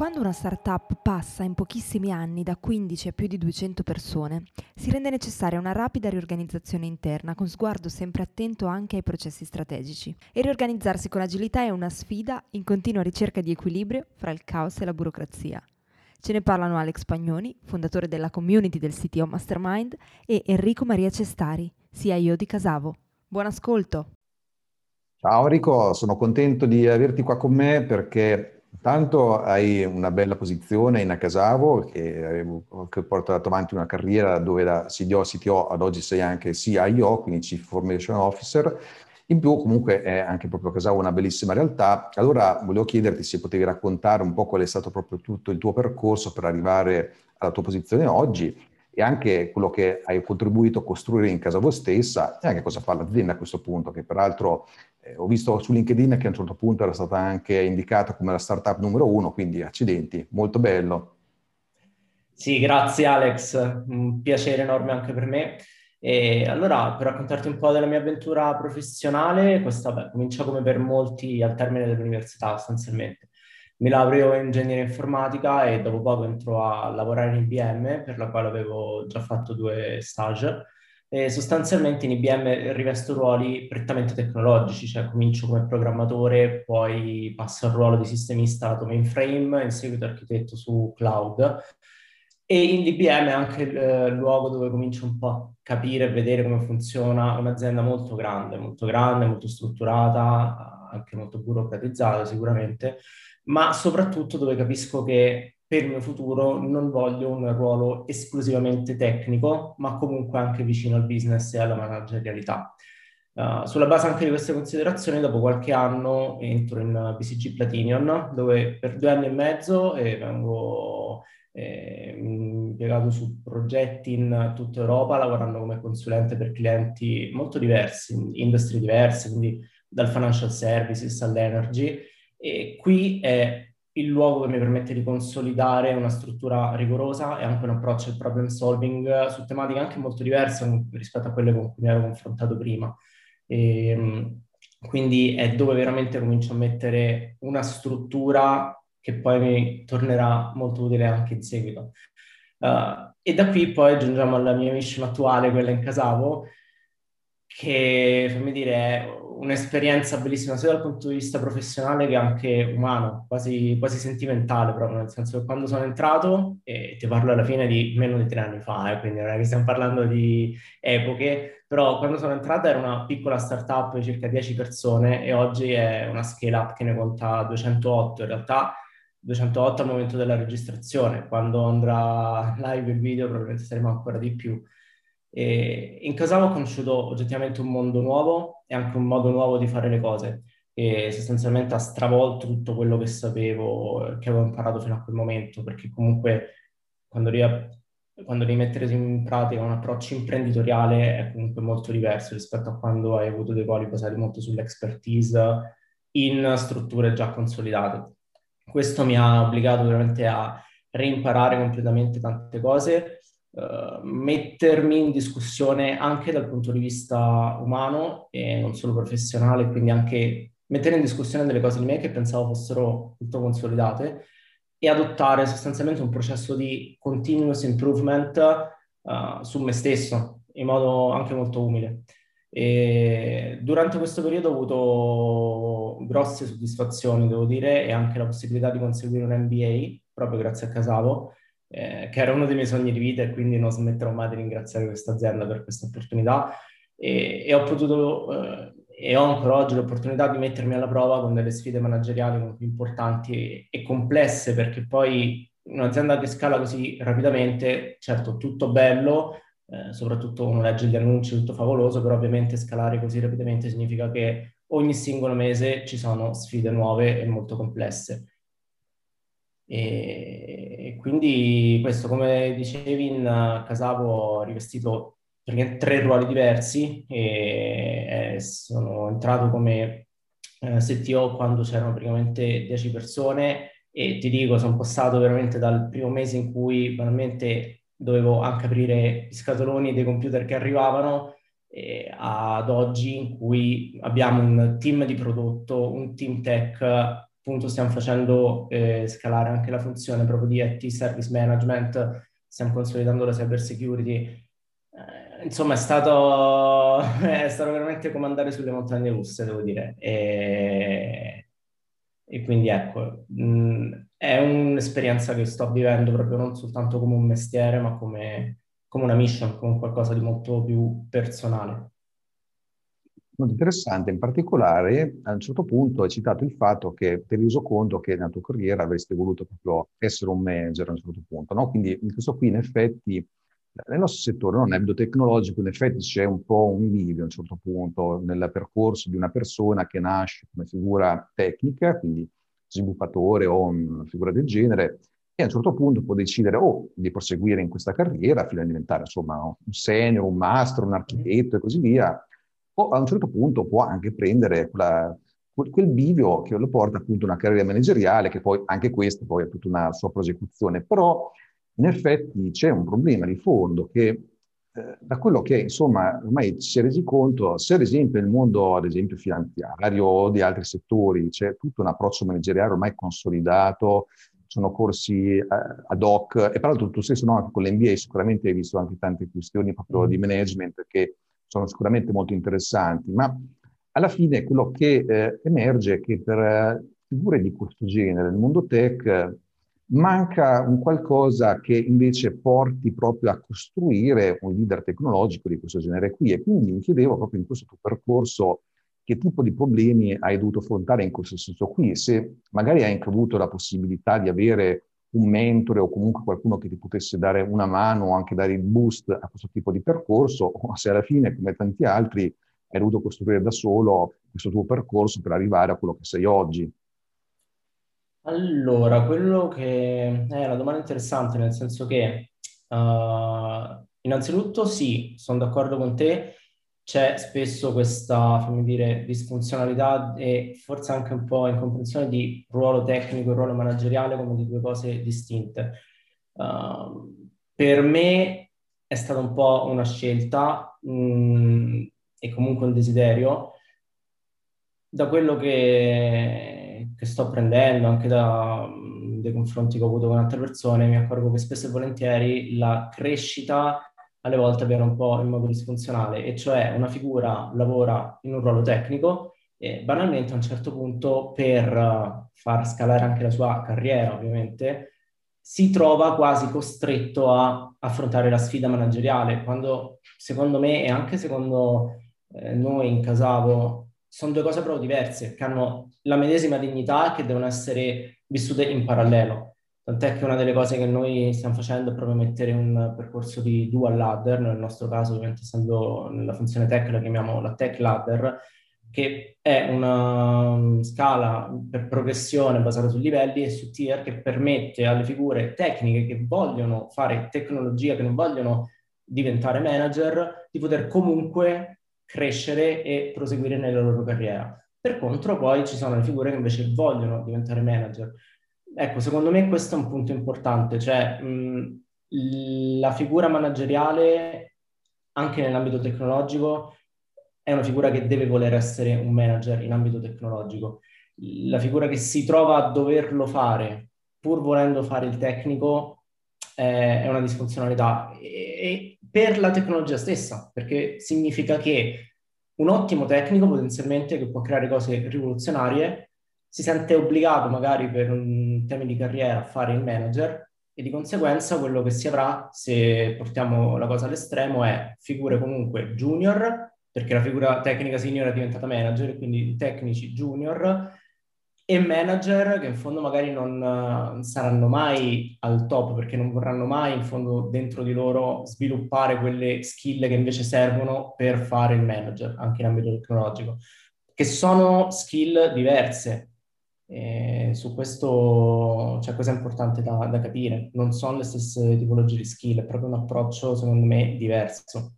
Quando una startup passa in pochissimi anni da 15 a più di 200 persone, si rende necessaria una rapida riorganizzazione interna con sguardo sempre attento anche ai processi strategici. E riorganizzarsi con agilità è una sfida in continua ricerca di equilibrio fra il caos e la burocrazia. Ce ne parlano Alex Pagnoni, fondatore della community del CTO Mastermind, e Enrico Maria Cestari, CIO di Casavo. Buon ascolto! Ciao Enrico, sono contento di averti qua con me perché Intanto hai una bella posizione in Accasavo che, che portato avanti una carriera dove da CDO CTO ad oggi sei anche CIO, quindi Chief Formation Officer. In più comunque è anche proprio Accasavo una bellissima realtà. Allora volevo chiederti se potevi raccontare un po' qual è stato proprio tutto il tuo percorso per arrivare alla tua posizione oggi e anche quello che hai contribuito a costruire in vostra stessa e anche cosa fa l'azienda a questo punto, che peraltro eh, ho visto su LinkedIn che a un certo punto era stata anche indicata come la startup numero uno, quindi accidenti, molto bello. Sì, grazie Alex, un piacere enorme anche per me. E allora, per raccontarti un po' della mia avventura professionale, questa beh, comincia come per molti al termine dell'università sostanzialmente mi laureo in ingegneria informatica e dopo poco entro a lavorare in IBM, per la quale avevo già fatto due stage. E sostanzialmente in IBM rivesto ruoli prettamente tecnologici, cioè comincio come programmatore, poi passo al ruolo di sistemista lato mainframe, in seguito architetto su cloud. E in IBM è anche il eh, luogo dove comincio un po' a capire e vedere come funziona un'azienda molto grande, molto grande, molto strutturata, anche molto burocratizzata sicuramente, ma soprattutto dove capisco che per il mio futuro non voglio un ruolo esclusivamente tecnico, ma comunque anche vicino al business e alla managerialità. Uh, sulla base anche di queste considerazioni, dopo qualche anno entro in BCG Platinion, dove per due anni e mezzo eh, vengo eh, impiegato su progetti in tutta Europa, lavorando come consulente per clienti molto diversi, industrie diverse, quindi dal financial services all'energy, e qui è il luogo che mi permette di consolidare una struttura rigorosa e anche un approccio al problem solving su tematiche anche molto diverse rispetto a quelle con cui mi ero confrontato prima. E, ehm, quindi è dove veramente comincio a mettere una struttura che poi mi tornerà molto utile anche in seguito. Uh, e da qui poi giungiamo alla mia mission attuale, quella in Casavo, che fammi dire è un'esperienza bellissima sia dal punto di vista professionale che anche umano, quasi, quasi sentimentale proprio, nel senso che quando sono entrato, e ti parlo alla fine di meno di tre anni fa, eh, quindi non è che stiamo parlando di epoche, però quando sono entrata era una piccola startup di circa 10 persone e oggi è una scale up che ne conta 208, in realtà 208 al momento della registrazione, quando andrà live il video probabilmente saremo ancora di più. E in Casavo ho conosciuto oggettivamente un mondo nuovo e anche un modo nuovo di fare le cose, che sostanzialmente ha stravolto tutto quello che sapevo, che avevo imparato fino a quel momento, perché comunque quando devi, quando devi mettere in pratica un approccio imprenditoriale è comunque molto diverso rispetto a quando hai avuto dei ruoli basati molto sull'expertise in strutture già consolidate. Questo mi ha obbligato veramente a reimparare completamente tante cose Uh, mettermi in discussione anche dal punto di vista umano e non solo professionale, quindi anche mettere in discussione delle cose di me che pensavo fossero tutto consolidate e adottare sostanzialmente un processo di continuous improvement uh, su me stesso in modo anche molto umile. E durante questo periodo ho avuto grosse soddisfazioni, devo dire, e anche la possibilità di conseguire un MBA proprio grazie a Casavo eh, che era uno dei miei sogni di vita e quindi non smetterò mai di ringraziare questa azienda per questa opportunità e, e ho potuto eh, e ho ancora oggi l'opportunità di mettermi alla prova con delle sfide manageriali importanti e, e complesse perché poi un'azienda che scala così rapidamente, certo tutto bello, eh, soprattutto uno legge gli annunci, tutto favoloso, però ovviamente scalare così rapidamente significa che ogni singolo mese ci sono sfide nuove e molto complesse. E quindi questo, come dicevi, in Casavo ho rivestito tre ruoli diversi e sono entrato come eh, CTO quando c'erano praticamente 10 persone e ti dico, sono passato veramente dal primo mese in cui veramente dovevo anche aprire i scatoloni dei computer che arrivavano ad oggi in cui abbiamo un team di prodotto, un team tech, appunto stiamo facendo eh, scalare anche la funzione proprio di IT Service Management, stiamo consolidando la cyber security. Eh, insomma, è stato, è stato veramente come andare sulle montagne russe, devo dire. E, e quindi ecco, mh, è un'esperienza che sto vivendo proprio non soltanto come un mestiere, ma come, come una mission, come qualcosa di molto più personale. Molto interessante, in particolare a un certo punto hai citato il fatto che ti hai reso conto che nella tua carriera avresti voluto proprio essere un manager a un certo punto, no? Quindi questo qui in effetti nel nostro settore, non nell'ambito tecnologico, in effetti c'è un po' un bivio a un certo punto nel percorso di una persona che nasce come figura tecnica, quindi sviluppatore o una figura del genere, e a un certo punto può decidere o di proseguire in questa carriera fino a diventare insomma un senior, un mastro, un architetto e così via, a un certo punto può anche prendere quella, quel bivio che lo porta appunto a una carriera manageriale, che poi anche questa poi ha tutta una sua prosecuzione. Però in effetti c'è un problema di fondo che eh, da quello che insomma ormai si è resi conto, se ad esempio nel mondo ad esempio finanziario o di altri settori c'è tutto un approccio manageriale ormai consolidato, sono corsi eh, ad hoc e tra l'altro tu stesso no, anche con l'NBA sicuramente hai visto anche tante questioni proprio di management che sono sicuramente molto interessanti, ma alla fine quello che eh, emerge è che per eh, figure di questo genere nel mondo tech manca un qualcosa che invece porti proprio a costruire un leader tecnologico di questo genere qui. E quindi mi chiedevo proprio in questo tuo percorso che tipo di problemi hai dovuto affrontare in questo senso qui, se magari hai anche avuto la possibilità di avere un mentore o comunque qualcuno che ti potesse dare una mano o anche dare il boost a questo tipo di percorso, o se alla fine, come tanti altri, hai dovuto costruire da solo questo tuo percorso per arrivare a quello che sei oggi. Allora, quello che è una domanda interessante, nel senso che uh, innanzitutto sì, sono d'accordo con te, c'è spesso questa, fammi dire, disfunzionalità e forse anche un po' incomprensione di ruolo tecnico e ruolo manageriale come di due cose distinte. Uh, per me è stata un po' una scelta mh, mm, e comunque un desiderio. Da quello che, che sto apprendendo, anche da, mm, dei confronti che ho avuto con altre persone, mi accorgo che spesso e volentieri la crescita alle volte avviene un po' in modo disfunzionale, e cioè una figura lavora in un ruolo tecnico e banalmente a un certo punto per uh, far scalare anche la sua carriera, ovviamente, si trova quasi costretto a affrontare la sfida manageriale, quando secondo me e anche secondo eh, noi in Casavo sono due cose proprio diverse, che hanno la medesima dignità che devono essere vissute in parallelo. Tant'è che una delle cose che noi stiamo facendo è proprio mettere un percorso di dual ladder, nel nostro caso ovviamente essendo nella funzione tech la chiamiamo la tech ladder, che è una um, scala per progressione basata su livelli e su tier che permette alle figure tecniche che vogliono fare tecnologia, che non vogliono diventare manager, di poter comunque crescere e proseguire nella loro carriera. Per contro poi ci sono le figure che invece vogliono diventare manager Ecco, secondo me questo è un punto importante, cioè mh, la figura manageriale anche nell'ambito tecnologico è una figura che deve voler essere un manager in ambito tecnologico. La figura che si trova a doverlo fare pur volendo fare il tecnico è una disfunzionalità e, e per la tecnologia stessa, perché significa che un ottimo tecnico potenzialmente che può creare cose rivoluzionarie si sente obbligato magari per un tema di carriera a fare il manager e di conseguenza quello che si avrà, se portiamo la cosa all'estremo, è figure comunque junior, perché la figura tecnica senior è diventata manager, quindi tecnici junior, e manager che in fondo magari non saranno mai al top perché non vorranno mai in fondo dentro di loro sviluppare quelle skill che invece servono per fare il manager anche in ambito tecnologico, che sono skill diverse e su questo c'è cosa importante da, da, capire. Non sono le stesse tipologie di skill, è proprio un approccio, secondo me, diverso.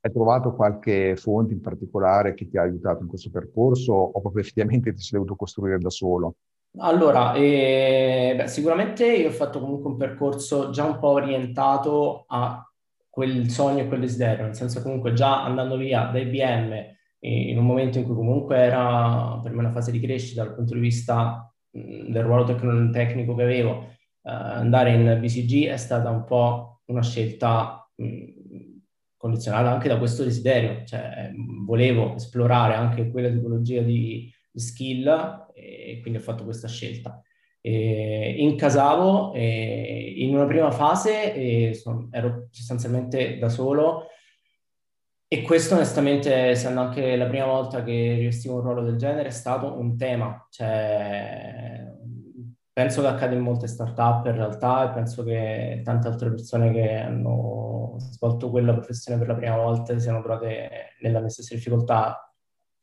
Hai trovato qualche fonte in particolare che ti ha aiutato in questo percorso o proprio effettivamente ti sei dovuto costruire da solo? Allora, eh, beh, sicuramente io ho fatto comunque un percorso già un po' orientato a quel sogno e quel desiderio, nel senso comunque già andando via da IBM in un momento in cui comunque era per me una fase di crescita dal punto di vista del ruolo tec- tecnico che avevo, eh, andare in BCG è stata un po' una scelta mh, condizionata anche da questo desiderio, cioè volevo esplorare anche quella tipologia di, di skill e quindi ho fatto questa scelta. E incasavo e in una prima fase sono, ero sostanzialmente da solo e questo onestamente, essendo anche la prima volta che rivestivo un ruolo del genere, è stato un tema. Cioè, penso che accade in molte start-up in realtà e penso che tante altre persone che hanno svolto quella professione per la prima volta siano trovate nella mia stessa difficoltà.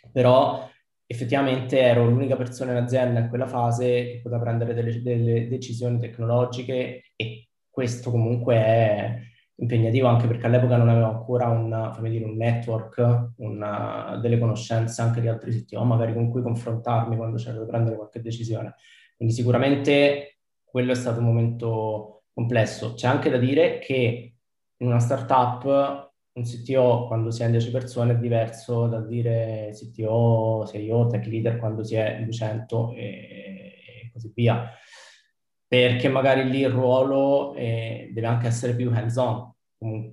Però effettivamente ero l'unica persona in azienda in quella fase che poteva prendere delle, delle decisioni tecnologiche e questo comunque è impegnativo anche perché all'epoca non avevo ancora un, dire, un network, una, delle conoscenze anche di altri CTO, magari con cui confrontarmi quando c'era da prendere qualche decisione. Quindi sicuramente quello è stato un momento complesso. C'è anche da dire che in una startup un CTO quando si è in 10 persone è diverso dal dire CTO, CEO, tech leader quando si è in 200 e, e così via perché magari lì il ruolo eh, deve anche essere più hands-on,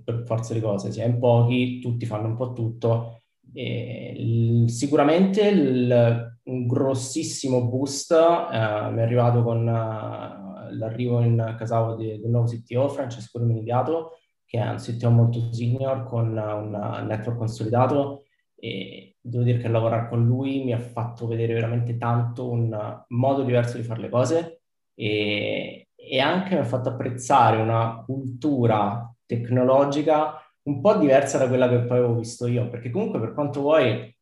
per forza di cose, si è in pochi, tutti fanno un po' tutto. Il, sicuramente il, un grossissimo boost eh, mi è arrivato con uh, l'arrivo in Casavo di, del nuovo CTO, Francesco Dominicato, che è un CTO molto senior con un network consolidato. E devo dire che lavorare con lui mi ha fatto vedere veramente tanto un modo diverso di fare le cose e, e anche mi ha fatto apprezzare una cultura tecnologica un po' diversa da quella che poi avevo visto io, perché comunque per quanto vuoi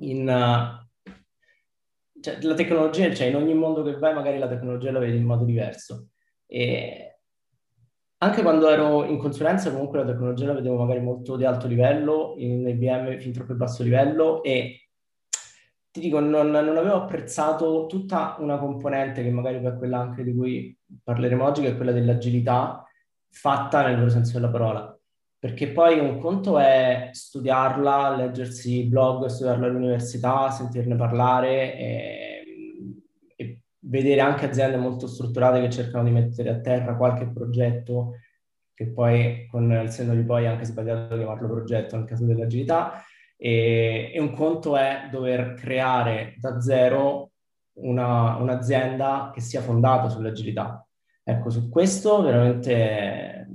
in, cioè, la tecnologia, cioè in ogni mondo che vai magari la tecnologia la vedi in modo diverso. E anche quando ero in consulenza comunque la tecnologia la vedevo magari molto di alto livello, in IBM fin troppo basso livello e ti dico, non, non, avevo apprezzato tutta una componente che magari è quella anche di cui parleremo oggi, che è quella dell'agilità, fatta nel vero senso della parola. Perché poi un conto è studiarla, leggersi blog, studiarla all'università, sentirne parlare e, e vedere anche aziende molto strutturate che cercano di mettere a terra qualche progetto, che poi con il senno di poi è anche sbagliato chiamarlo progetto nel caso dell'agilità, e, e un conto è dover creare da zero una, un'azienda che sia fondata sull'agilità. Ecco, su questo veramente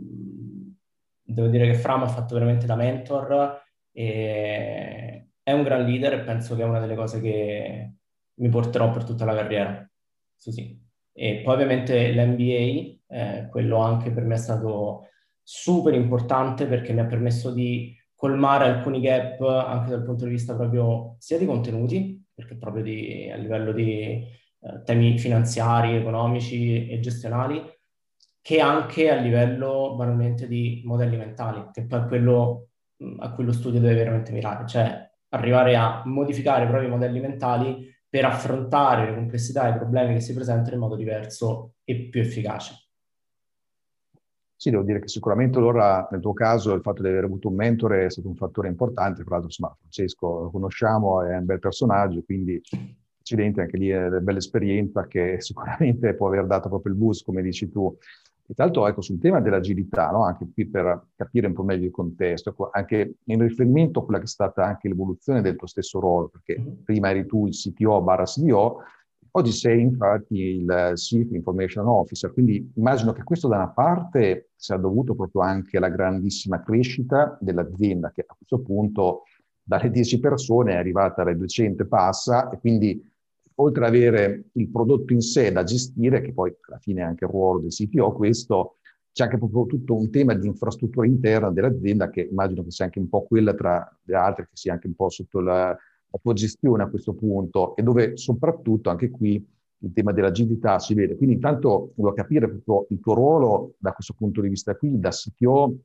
devo dire che Fram ha fatto veramente da mentor e è un gran leader e penso che è una delle cose che mi porterò per tutta la carriera. Sì, sì. E poi ovviamente l'MBA, eh, quello anche per me è stato super importante perché mi ha permesso di colmare alcuni gap anche dal punto di vista proprio sia di contenuti, perché proprio di, a livello di eh, temi finanziari, economici e gestionali, che anche a livello banalmente di modelli mentali, che poi è quello a cui lo studio deve veramente mirare, cioè arrivare a modificare i propri modelli mentali per affrontare le complessità e i problemi che si presentano in modo diverso e più efficace. Sì, devo dire che sicuramente allora nel tuo caso il fatto di aver avuto un mentore è stato un fattore importante, tra l'altro insomma, Francesco lo conosciamo, è un bel personaggio, quindi accidenti anche lì è una bella esperienza che sicuramente può aver dato proprio il boost, come dici tu. E tra l'altro, ecco, sul tema dell'agilità, no? anche qui per capire un po' meglio il contesto, ecco, anche in riferimento a quella che è stata anche l'evoluzione del tuo stesso ruolo, perché mm-hmm. prima eri tu il CTO barra CDO, Oggi sei infatti il Chief Information Officer, quindi immagino che questo da una parte sia dovuto proprio anche alla grandissima crescita dell'azienda, che a questo punto dalle 10 persone è arrivata alle 200 passa e quindi oltre ad avere il prodotto in sé da gestire, che poi alla fine è anche il ruolo del CTO, questo c'è anche proprio tutto un tema di infrastruttura interna dell'azienda che immagino che sia anche un po' quella tra le altre, che sia anche un po' sotto la, la tua gestione a questo punto e dove soprattutto anche qui il tema dell'agilità si vede. Quindi intanto volevo capire proprio il tuo ruolo da questo punto di vista qui, da CTO,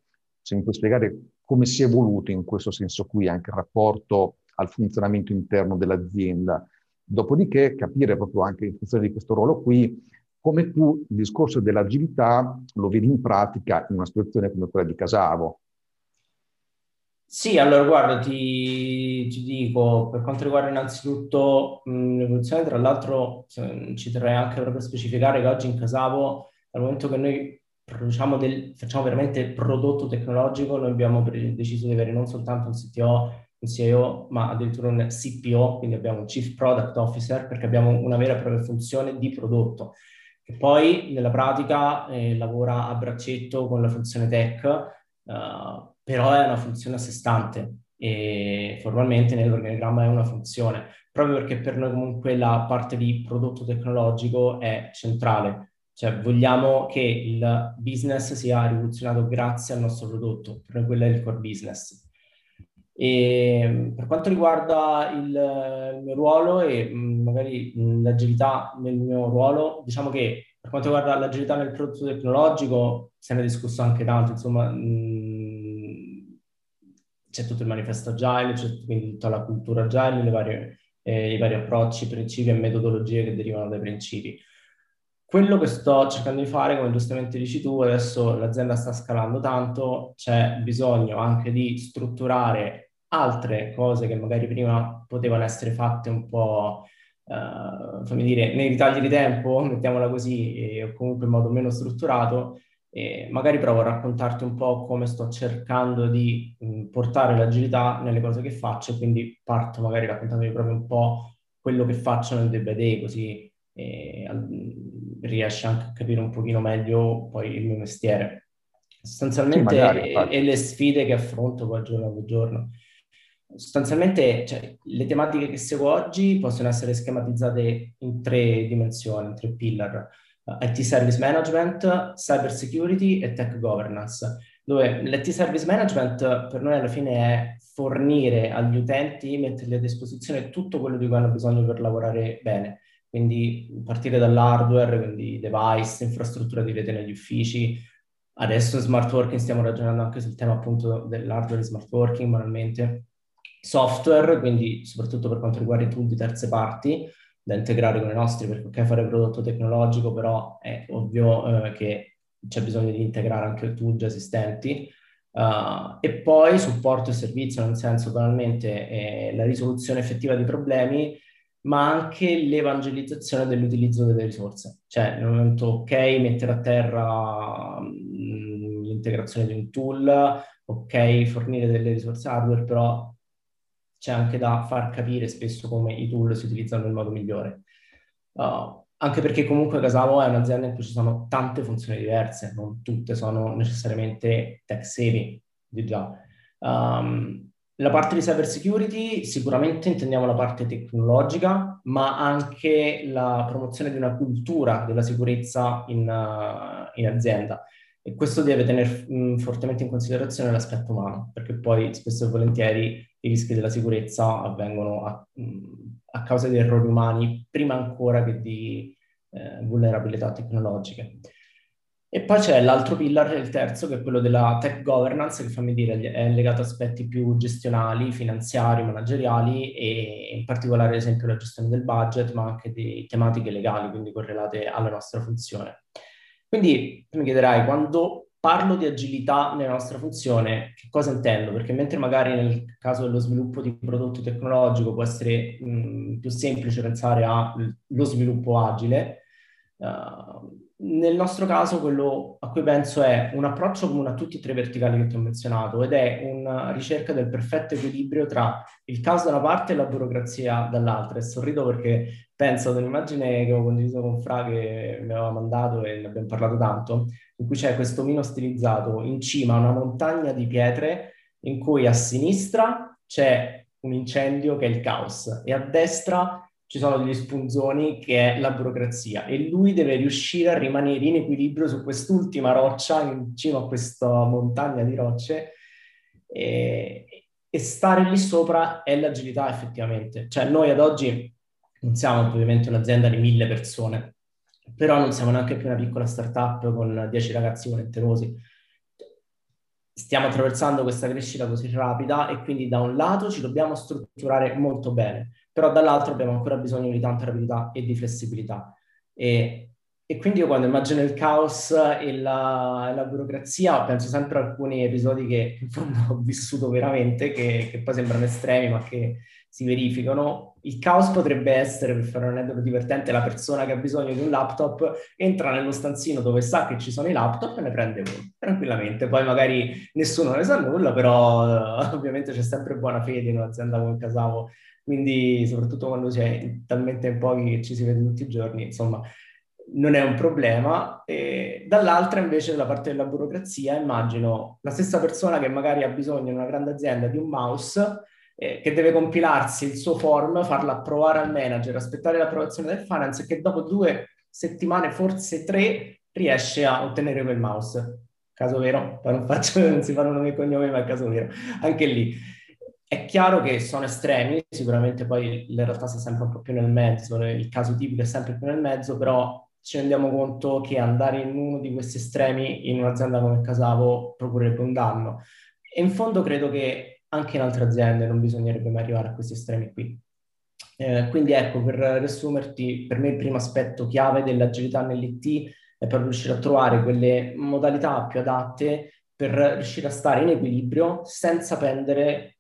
se mi puoi spiegare come si è evoluto in questo senso qui anche il rapporto al funzionamento interno dell'azienda. Dopodiché capire proprio anche in funzione di questo ruolo qui come tu il discorso dell'agilità lo vedi in pratica in una situazione come quella di Casavo. Sì, allora guarda, ti, ti dico, per quanto riguarda innanzitutto l'evoluzione, tra l'altro ci terrei anche proprio a specificare che oggi in Casavo, dal momento che noi produciamo del, facciamo veramente prodotto tecnologico, noi abbiamo deciso di avere non soltanto un CTO, un CIO, ma addirittura un CPO, quindi abbiamo un Chief Product Officer, perché abbiamo una vera e propria funzione di prodotto, che poi nella pratica eh, lavora a braccetto con la funzione tech, uh, però è una funzione a sé stante e formalmente nell'organigramma è una funzione, proprio perché per noi comunque la parte di prodotto tecnologico è centrale cioè vogliamo che il business sia rivoluzionato grazie al nostro prodotto, per noi quello è il core business. E per quanto riguarda il, il mio ruolo e magari l'agilità nel mio ruolo, diciamo che per quanto riguarda l'agilità nel prodotto tecnologico se ne è discusso anche tanto, insomma mh, c'è tutto il manifesto agile, c'è quindi tutta la cultura agile, varie, eh, i vari approcci, principi e metodologie che derivano dai principi. Quello che sto cercando di fare, come giustamente dici tu, adesso l'azienda sta scalando tanto, c'è bisogno anche di strutturare altre cose che magari prima potevano essere fatte un po', uh, fammi dire, nei ritagli di tempo, mettiamola così, o comunque in modo meno strutturato. E magari provo a raccontarti un po' come sto cercando di mh, portare l'agilità nelle cose che faccio, quindi parto magari raccontandoti proprio un po' quello che faccio nel day by day, così eh, riesce anche a capire un pochino meglio poi il mio mestiere. Sostanzialmente, sì, magari, e, e, le sfide che affronto poi giorno dopo giorno. Sostanzialmente, cioè, le tematiche che seguo oggi possono essere schematizzate in tre dimensioni, in tre pillar. Eh, IT Service Management, Cyber Security e Tech Governance, dove l'IT Service Management per noi alla fine è fornire agli utenti, mettergli a disposizione tutto quello di cui hanno bisogno per lavorare bene quindi partire dall'hardware, quindi device, infrastruttura di rete negli uffici. Adesso in smart working stiamo ragionando anche sul tema appunto dell'hardware in smart working, banalmente. Software, quindi soprattutto per quanto riguarda i tool di terze parti, da integrare con i nostri, perché ok fare prodotto tecnologico, però è ovvio eh, che c'è bisogno di integrare anche i tool già esistenti. Uh, e poi supporto e servizio, nel senso banalmente eh, la risoluzione effettiva di problemi ma anche l'evangelizzazione dell'utilizzo delle risorse. Cioè, nel momento ok, mettere a terra mh, l'integrazione di un tool, ok, fornire delle risorse hardware, però c'è anche da far capire spesso come i tool si utilizzano nel modo migliore. Uh, anche perché comunque Casavo è un'azienda in cui ci sono tante funzioni diverse, non tutte sono necessariamente tech savvy, di già. Um, la parte di cyber security sicuramente intendiamo la parte tecnologica, ma anche la promozione di una cultura della sicurezza in, uh, in azienda. E questo deve tenere mh, fortemente in considerazione l'aspetto umano, perché poi spesso e volentieri i rischi della sicurezza avvengono a, a causa di errori umani prima ancora che di eh, vulnerabilità tecnologiche. E poi c'è l'altro pillar, il terzo, che è quello della tech governance, che fammi dire è legato a aspetti più gestionali, finanziari, manageriali e in particolare ad esempio la gestione del budget, ma anche di tematiche legali, quindi correlate alla nostra funzione. Quindi mi chiederai, quando parlo di agilità nella nostra funzione, che cosa intendo? Perché mentre magari nel caso dello sviluppo di prodotto tecnologico può essere mh, più semplice pensare allo sviluppo agile, uh, nel nostro caso quello a cui penso è un approccio comune a tutti e tre i verticali che ti ho menzionato ed è una ricerca del perfetto equilibrio tra il caos da una parte e la burocrazia dall'altra. E sorrido perché penso ad un'immagine che ho condiviso con Fra che mi aveva mandato e ne abbiamo parlato tanto, in cui c'è questo mino stilizzato in cima a una montagna di pietre in cui a sinistra c'è un incendio che è il caos e a destra ci sono degli spunzoni che è la burocrazia e lui deve riuscire a rimanere in equilibrio su quest'ultima roccia in cima a questa montagna di rocce e, e stare lì sopra è l'agilità effettivamente. Cioè noi ad oggi non siamo ovviamente un'azienda di mille persone, però non siamo neanche più una piccola startup con dieci ragazzi volenterosi stiamo attraversando questa crescita così rapida e quindi da un lato ci dobbiamo strutturare molto bene, però dall'altro abbiamo ancora bisogno di tanta rapidità e di flessibilità. E, e quindi io quando immagino il caos e la, la, burocrazia penso sempre a alcuni episodi che in fondo ho vissuto veramente, che, che poi sembrano estremi ma che si verificano. Il caos potrebbe essere, per fare un aneddoto divertente, la persona che ha bisogno di un laptop entra nello stanzino dove sa che ci sono i laptop e ne prende uno tranquillamente. Poi magari nessuno ne sa nulla, però uh, ovviamente c'è sempre buona fede in un'azienda come Casavo. Quindi, soprattutto quando si è talmente pochi che ci si vede tutti i giorni, insomma, non è un problema. E dall'altra, invece, dalla parte della burocrazia, immagino la stessa persona che magari ha bisogno in una grande azienda di un mouse eh, che deve compilarsi il suo form, farlo approvare al manager, aspettare l'approvazione del finance e che dopo due settimane, forse tre, riesce a ottenere quel mouse. Caso vero? Non, faccio, non si fanno nomi e cognomi, ma è caso vero. Anche lì. È chiaro che sono estremi, sicuramente poi la realtà sta sempre un po' più nel mezzo, il caso tipico è sempre più nel mezzo, però ci rendiamo conto che andare in uno di questi estremi in un'azienda come Casavo procurerebbe un danno. E in fondo credo che anche in altre aziende non bisognerebbe mai arrivare a questi estremi qui. Eh, quindi ecco, per riassumerti, per me il primo aspetto chiave dell'agilità nell'IT è proprio riuscire a trovare quelle modalità più adatte per riuscire a stare in equilibrio senza pendere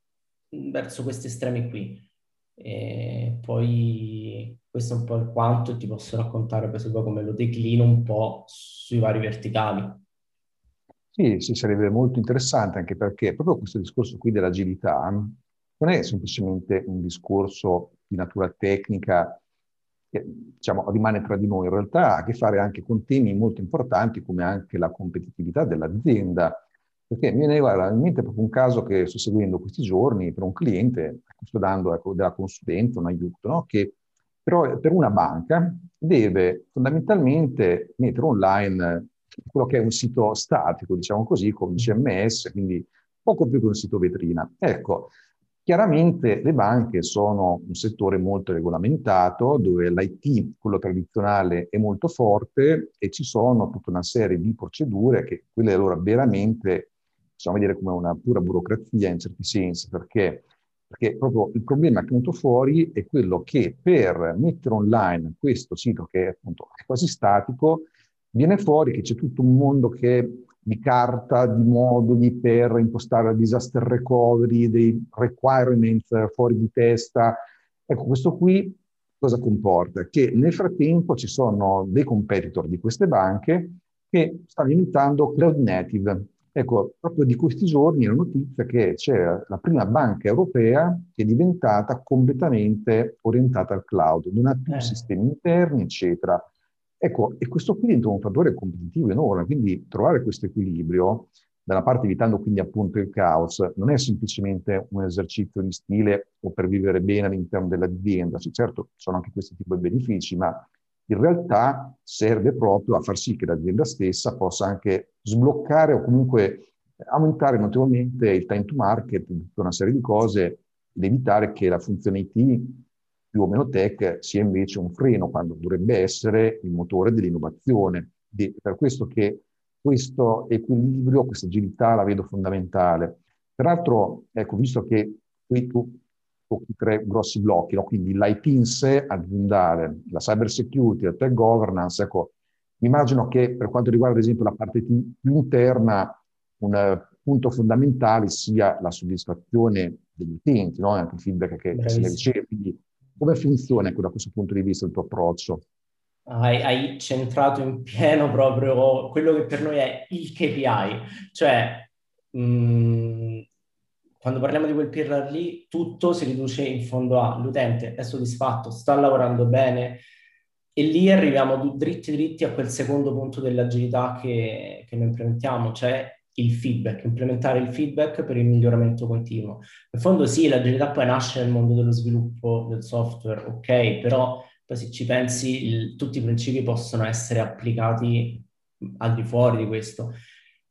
verso questi estremi qui. E poi questo è un po' il quanto ti posso raccontare poi come lo declino un po' sui vari verticali. Sì, sì, sarebbe molto interessante anche perché proprio questo discorso qui dell'agilità non è semplicemente un discorso di natura tecnica che diciamo, rimane tra di noi, in realtà ha a che fare anche con temi molto importanti come anche la competitività dell'azienda. Perché mi viene in mente proprio un caso che sto seguendo questi giorni per un cliente, sto dando ecco, della consulenza, un aiuto, no? che però per una banca deve fondamentalmente mettere online quello che è un sito statico, diciamo così, con CMS, quindi poco più che un sito vetrina. Ecco, chiaramente le banche sono un settore molto regolamentato, dove l'IT, quello tradizionale, è molto forte e ci sono tutta una serie di procedure che quelle allora veramente, possiamo vedere come una pura burocrazia in certi sensi, perché perché proprio il problema che è venuto fuori è quello che per mettere online questo sito che è appunto quasi statico, viene fuori che c'è tutto un mondo che di carta, di moduli per impostare la disaster recovery, dei requirements fuori di testa. Ecco, questo qui cosa comporta? Che nel frattempo ci sono dei competitor di queste banche che stanno diventando cloud native. Ecco, proprio di questi giorni è la notizia che c'è la prima banca europea che è diventata completamente orientata al cloud, non ha più eh. sistemi interni, eccetera. Ecco, e questo qui diventa un fattore competitivo enorme, quindi trovare questo equilibrio, da una parte evitando quindi appunto il caos, non è semplicemente un esercizio di stile o per vivere bene all'interno dell'azienda, sì, certo sono anche questi tipi di benefici, ma in realtà serve proprio a far sì che l'azienda stessa possa anche sbloccare o comunque aumentare notevolmente il time to market di tutta una serie di cose ed evitare che la funzione IT più o meno tech sia invece un freno quando dovrebbe essere il motore dell'innovazione. È per questo che questo equilibrio, questa agilità la vedo fondamentale. Peraltro, ecco, visto che qui tu tocchi tre grossi blocchi, no? quindi l'IT in sé aziendale, la cyber security, la tech governance, ecco, immagino che per quanto riguarda ad esempio la parte più interna, un punto fondamentale sia la soddisfazione degli utenti, no? anche il feedback che Bravissimo. si riceve. Quindi come funziona da questo punto di vista il tuo approccio? Hai, hai, centrato in pieno proprio quello che per noi è il KPI, cioè mh, mm, quando parliamo di quel pillar lì, tutto si riduce in fondo a l'utente è soddisfatto, sta lavorando bene e lì arriviamo dritti dritti a quel secondo punto dell'agilità che, che noi implementiamo, cioè il feedback, implementare il feedback per il miglioramento continuo. In fondo sì, l'agilità poi nasce nel mondo dello sviluppo del software, ok, però poi se ci pensi il, tutti i principi possono essere applicati al di fuori di questo.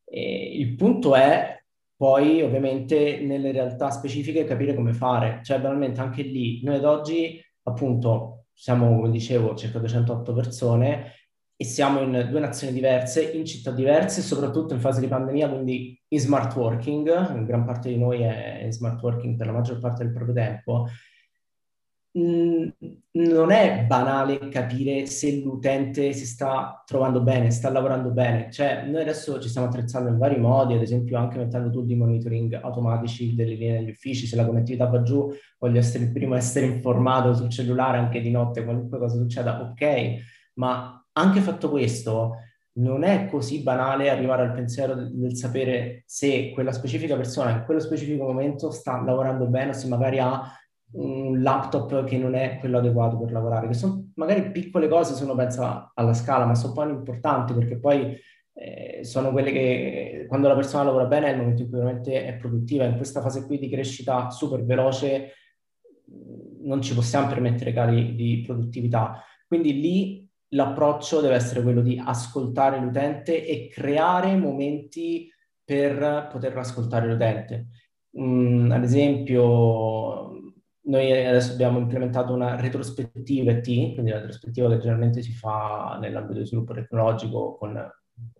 E il punto è poi ovviamente nelle realtà specifiche capire come fare, cioè banalmente anche lì noi ad oggi appunto siamo come dicevo circa 208 persone e siamo in due nazioni diverse, in città diverse, soprattutto in fase di pandemia, quindi in smart working, gran parte di noi è in smart working per la maggior parte del proprio tempo, non è banale capire se l'utente si sta trovando bene, sta lavorando bene. Cioè, noi adesso ci stiamo attrezzando in vari modi, ad esempio anche mettendo tool di monitoring automatici delle linee degli uffici, se la connettività va giù, voglio essere il primo a essere informato sul cellulare anche di notte, qualunque cosa succeda, ok, ma anche fatto questo, non è così banale arrivare al pensiero del, sapere se quella specifica persona in quello specifico momento sta lavorando bene o se magari ha un laptop che non è quello adeguato per lavorare, che sono magari piccole cose se uno pensa alla scala, ma sono poi importanti perché poi eh, sono quelle che quando la persona lavora bene è il momento in cui veramente è produttiva. In questa fase qui di crescita super veloce non ci possiamo permettere cali di produttività. Quindi lì l'approccio deve essere quello di ascoltare l'utente e creare momenti per poter ascoltare l'utente. Mm, ad esempio, noi adesso abbiamo implementato una retrospettiva ET, quindi la retrospettiva che generalmente si fa nell'ambito di sviluppo tecnologico con,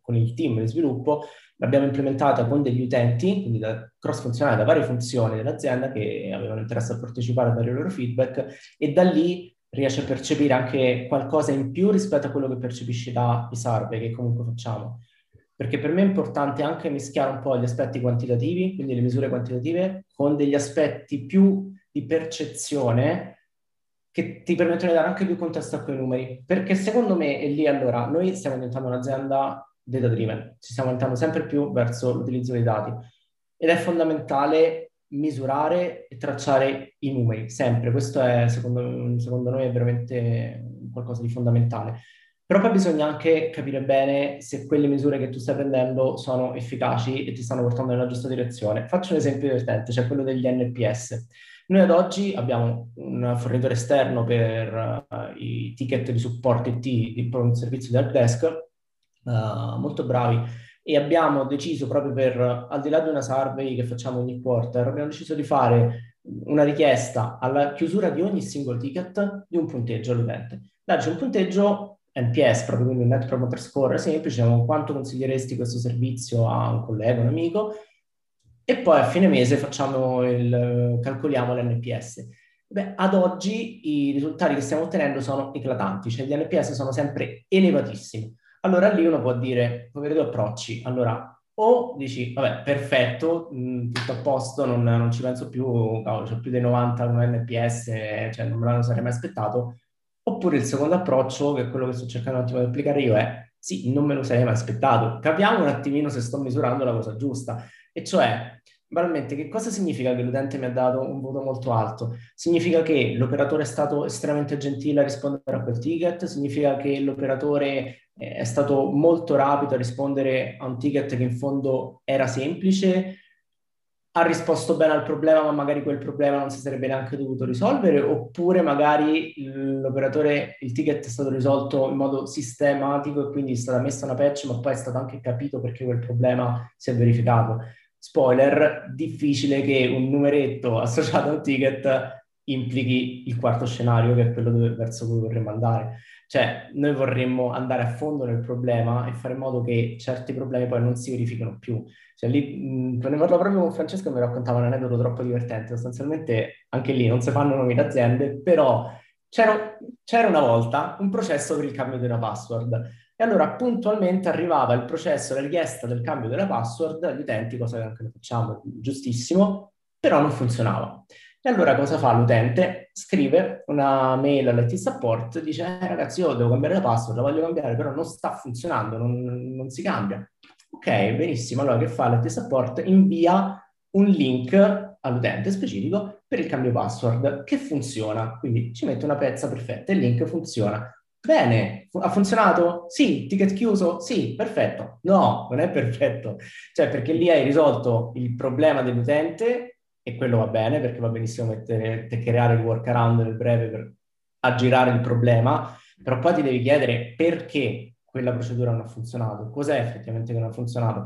con il team di sviluppo, l'abbiamo implementata con degli utenti, quindi da cross-funzionale da varie funzioni dell'azienda che avevano interesse a partecipare a dare i loro feedback e da lì riesci a percepire anche qualcosa in più rispetto a quello che percepisci dai survey che comunque facciamo. Perché per me è importante anche mischiare un po' gli aspetti quantitativi, quindi le misure quantitative, con degli aspetti più di percezione che ti permettono di dare anche più contesto a quei numeri. Perché secondo me, e lì allora, noi stiamo diventando un'azienda data driven, ci stiamo andando sempre più verso l'utilizzo dei dati ed è fondamentale misurare e tracciare i numeri, sempre. Questo è, secondo, secondo noi, è veramente qualcosa di fondamentale. Però poi bisogna anche capire bene se quelle misure che tu stai prendendo sono efficaci e ti stanno portando nella giusta direzione. Faccio un esempio divertente, cioè quello degli NPS. Noi ad oggi abbiamo un fornitore esterno per uh, i ticket di supporto IT, di un servizio di helpdesk, uh, molto bravi, e abbiamo deciso proprio per, al di là di una survey che facciamo ogni quarter, abbiamo deciso di fare una richiesta alla chiusura di ogni singolo ticket di un punteggio all'utente. Darci un punteggio NPS, proprio quindi un Net Promoter Score semplice, diciamo, quanto consiglieresti questo servizio a un collega, un amico, e poi a fine mese il, calcoliamo l'NPS. Beh, ad oggi i risultati che stiamo ottenendo sono eclatanti, cioè gli NPS sono sempre elevatissimi. Allora lì uno può dire, può avere due approcci. Allora, o dici, vabbè, perfetto, mh, tutto a posto, non, non, ci penso più, cavolo, c'ho più dei 90 con NPS, cioè non me lo sarei mai aspettato. Oppure il secondo approccio, che è quello che sto cercando un attimo di applicare io, è sì, non me lo sarei mai aspettato. Capiamo un attimino se sto misurando la cosa giusta. E cioè, banalmente, che cosa significa che l'utente mi ha dato un voto molto alto? Significa che l'operatore è stato estremamente gentile a rispondere a quel ticket? Significa che l'operatore eh, è stato molto rapido a rispondere a un ticket che in fondo era semplice? Ha risposto bene al problema, ma magari quel problema non si sarebbe neanche dovuto risolvere? Oppure magari l'operatore, il ticket è stato risolto in modo sistematico e quindi è stata messa una patch, ma poi è stato anche capito perché quel problema si è verificato? Spoiler, difficile che un numeretto associato a un ticket implichi il quarto scenario, che è quello dove, verso cui vorremmo andare. Cioè, noi vorremmo andare a fondo nel problema e fare in modo che certi problemi poi non si verifichino più. Cioè, lì, mh, ne parlo proprio con Francesco, mi raccontava un aneddoto troppo divertente. Sostanzialmente, anche lì non si fanno nomi d'aziende, però c'era, c'era una volta un processo per il cambio di una password e allora puntualmente arrivava il processo, la richiesta del cambio della password agli utenti, cosa che anche noi facciamo, giustissimo, però non funzionava. E allora cosa fa l'utente? Scrive una mail all'IT support, dice eh, ragazzi io devo cambiare la password, la voglio cambiare, però non sta funzionando, non, non si cambia. Ok, benissimo, allora che fa l'IT support? Invia un link all'utente specifico per il cambio password che funziona, quindi ci mette una pezza perfetta, il link funziona. Bene, ha funzionato? Sì, ticket chiuso? Sì, perfetto. No, non è perfetto. Cioè, perché lì hai risolto il problema dell'utente e quello va bene, perché va benissimo mettere, creare il workaround nel breve per aggirare il problema, però poi ti devi chiedere perché quella procedura non ha funzionato, cos'è effettivamente che non ha funzionato.